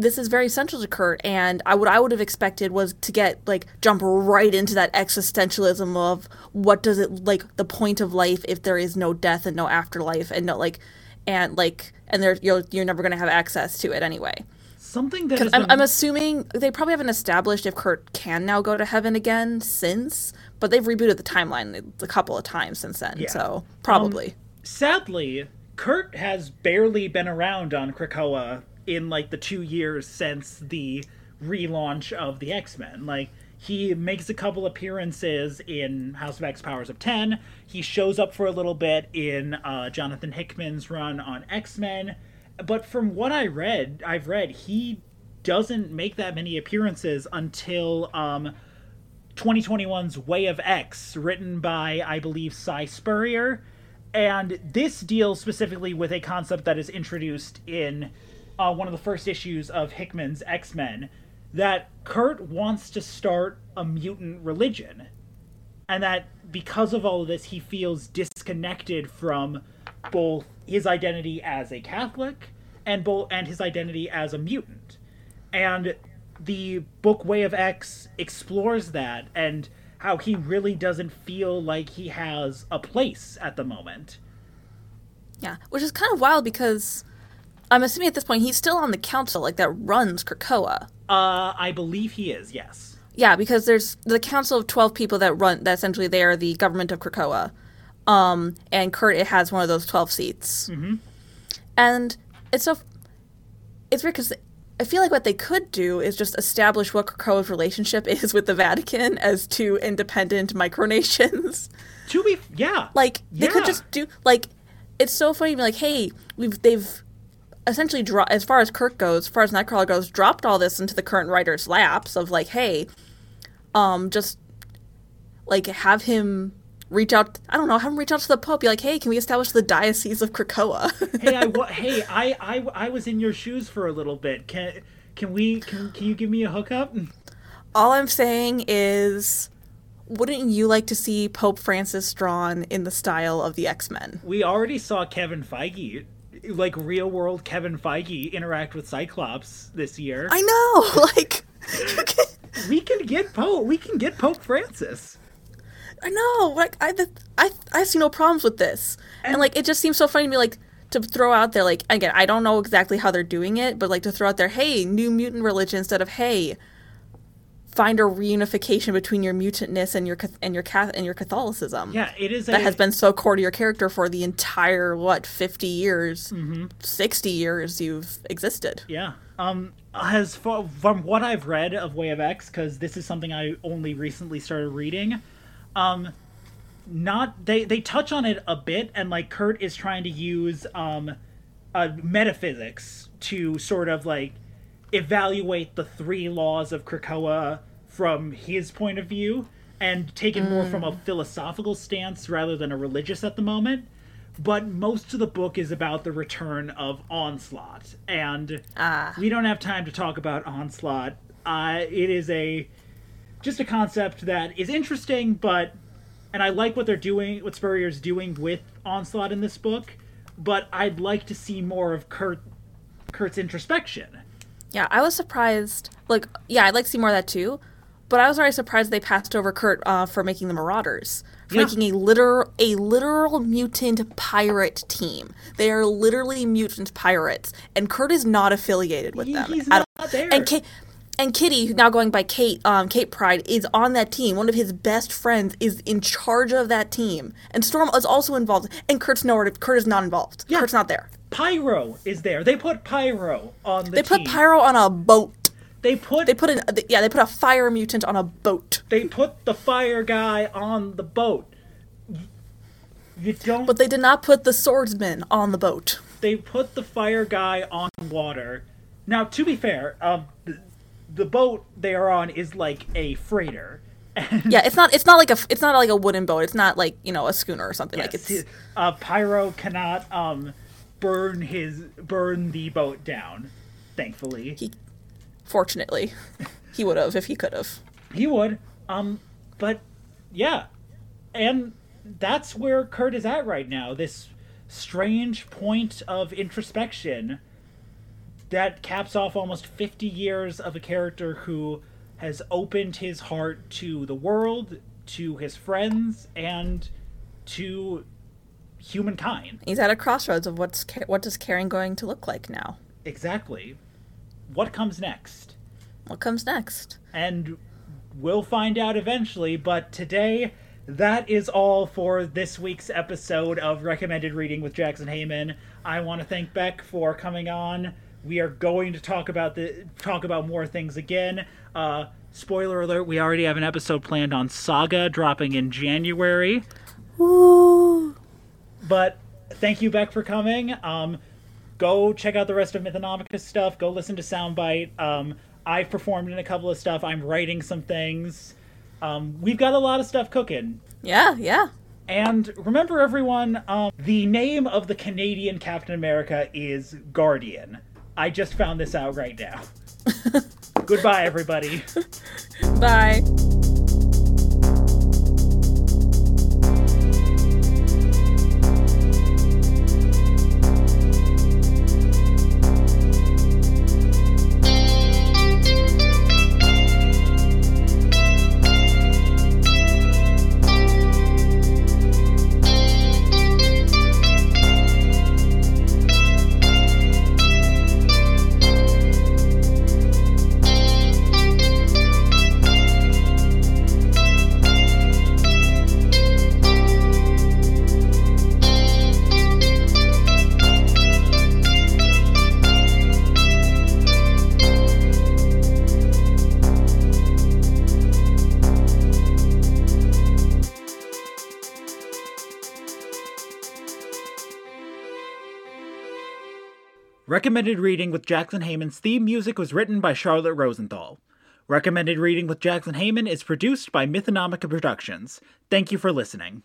[SPEAKER 2] this is very central to Kurt, and I what I would have expected was to get like jump right into that existentialism of what does it like the point of life if there is no death and no afterlife and no like and like and there you're you're never gonna have access to it anyway.
[SPEAKER 1] Something that
[SPEAKER 2] I'm, been... I'm, assuming they probably haven't established if Kurt can now go to heaven again since, but they've rebooted the timeline a couple of times since then, yeah. so probably. Um,
[SPEAKER 1] sadly, Kurt has barely been around on Krakoa in like the two years since the relaunch of the X Men. Like he makes a couple appearances in House of X Powers of Ten. He shows up for a little bit in uh, Jonathan Hickman's run on X Men but from what I read, I've read he doesn't make that many appearances until um, 2021's Way of X, written by, I believe, Si Spurrier. And this deals specifically with a concept that is introduced in uh, one of the first issues of Hickman's X Men that Kurt wants to start a mutant religion. And that because of all of this, he feels disconnected from both his identity as a Catholic and both and his identity as a mutant. And the book Way of X explores that and how he really doesn't feel like he has a place at the moment.
[SPEAKER 2] Yeah, which is kind of wild because I'm assuming at this point he's still on the council like that runs Krakoa.
[SPEAKER 1] Uh, I believe he is. Yes.
[SPEAKER 2] Yeah, because there's the council of 12 people that run that essentially they are the government of Krakoa. Um, and Kurt it has one of those 12 seats. Mm-hmm. And it's so it's weird because I feel like what they could do is just establish what Krakoa's relationship is with the Vatican as two independent micronations.
[SPEAKER 1] To be yeah,
[SPEAKER 2] Like they
[SPEAKER 1] Yeah.
[SPEAKER 2] could just do like it's so funny to be like, hey, we've they've essentially dro- as far as Kirk goes, as far as Nightcrawler goes, dropped all this into the current writer's laps of like, hey, um, just like have him reach out. I don't know, have him reach out to the Pope. Be like, hey, can we establish the diocese of Krakoa?
[SPEAKER 1] hey, I wa- hey, I, I I was in your shoes for a little bit. Can can we can can you give me a hookup?
[SPEAKER 2] all I'm saying is. Wouldn't you like to see Pope Francis drawn in the style of the X Men?
[SPEAKER 1] We already saw Kevin Feige, like real world Kevin Feige, interact with Cyclops this year.
[SPEAKER 2] I know, like, can,
[SPEAKER 1] we can get Pope. We can get Pope Francis.
[SPEAKER 2] I know, like I, th- I, I see no problems with this, and,
[SPEAKER 1] And-
[SPEAKER 2] like it just seems so funny to me, like to throw out there, like again, I don't know exactly how they're doing it, but like to throw out there, hey, new mutant religion instead of hey, find a reunification between your mutantness and your and your cath- and your Catholicism.
[SPEAKER 1] Yeah, it is.
[SPEAKER 2] that
[SPEAKER 1] a,
[SPEAKER 2] has been so core to your character for the entire what fifty years, sixty years you've existed.
[SPEAKER 1] Yeah. Um. As far from what I've read of Way of X, because this is something I only recently started reading, um, not they they touch on it a bit, and like Kurt is trying to use um, uh, metaphysics to sort of like evaluate the three laws of Krakoa from his point of view, and take it more from a philosophical stance rather than a religious at the moment. But most of the book is about the return of Onslaught, and
[SPEAKER 2] Ah.
[SPEAKER 1] we don't have time to talk about Onslaught. Uh, it is a just a concept that is interesting, but and I like what they're doing, what Spurrier's doing with Onslaught in this book. But I'd like to see more of Kurt Kurt's introspection.
[SPEAKER 2] Yeah, I was surprised. Like, yeah, I'd like to see more of that too. But I was already surprised they passed over Kurt uh, for making the Marauders, for
[SPEAKER 1] Yeah.
[SPEAKER 2] making a literal a literal mutant pirate team. They are literally mutant pirates, and Kurt is not affiliated with
[SPEAKER 1] He-
[SPEAKER 2] them.
[SPEAKER 1] he's not there.
[SPEAKER 2] And Kate, and Kitty, now going by Kate, um, Kate Pryde, is on that team. One of his best friends is in charge of that team, and Storm is also involved. And Kurt's nowhere. To, Kurt is not involved.
[SPEAKER 1] Yeah.
[SPEAKER 2] Kurt's not there.
[SPEAKER 1] Pyro is there. They put Pyro on the
[SPEAKER 2] They
[SPEAKER 1] team.
[SPEAKER 2] put Pyro on a boat.
[SPEAKER 1] They put
[SPEAKER 2] They put an yeah, they put a fire mutant on a boat.
[SPEAKER 1] they put the fire guy on the boat. You don't.
[SPEAKER 2] But they did not put the swordsman on the boat.
[SPEAKER 1] they put the fire guy on water. Now, to be fair, um, the, the boat they are on is like a freighter. And
[SPEAKER 2] Yeah, it's not it's not like a it's not like a wooden boat. It's not like, you know, a schooner or something like
[SPEAKER 1] yes,
[SPEAKER 2] it's
[SPEAKER 1] uh, Pyro cannot um burn his burn the boat down. Thankfully,
[SPEAKER 2] he fortunately he would have if he could have.
[SPEAKER 1] He would. Um, but yeah, and that's where Kurt is at right now. This strange point of introspection that caps off almost 50 years of a character who has opened his heart to the world, to his friends, and to humankind.
[SPEAKER 2] He's at a crossroads of what's ca- what is caring going to look like now.
[SPEAKER 1] Exactly. What comes next?
[SPEAKER 2] What comes next?
[SPEAKER 1] and we'll find out eventually. But today, that is all for this week's episode of Recommended Reading with Jackson Heyman. I want to thank Beck for coming on. We are going to talk about the talk about more things again. Uh, spoiler alert: we already have an episode planned on Saga dropping in January.
[SPEAKER 2] Ooh.
[SPEAKER 1] But thank you, Beck, for coming. Um, go check out the rest of Mythonomica's stuff. Go listen to Soundbite. Um, I've performed in a couple of stuff. I'm writing some things. Um, we've got a lot of stuff cooking.
[SPEAKER 2] Yeah, yeah.
[SPEAKER 1] And remember, everyone, um, the name of the Canadian Captain America is Guardian. I just found this out right now. Goodbye, everybody.
[SPEAKER 2] Bye.
[SPEAKER 1] Recommended Reading with Jackson Heyman's theme music was written by Charlotte Rosenthal. Recommended Reading with Jackson Heyman is produced by Mythonomica Productions. Thank you for listening.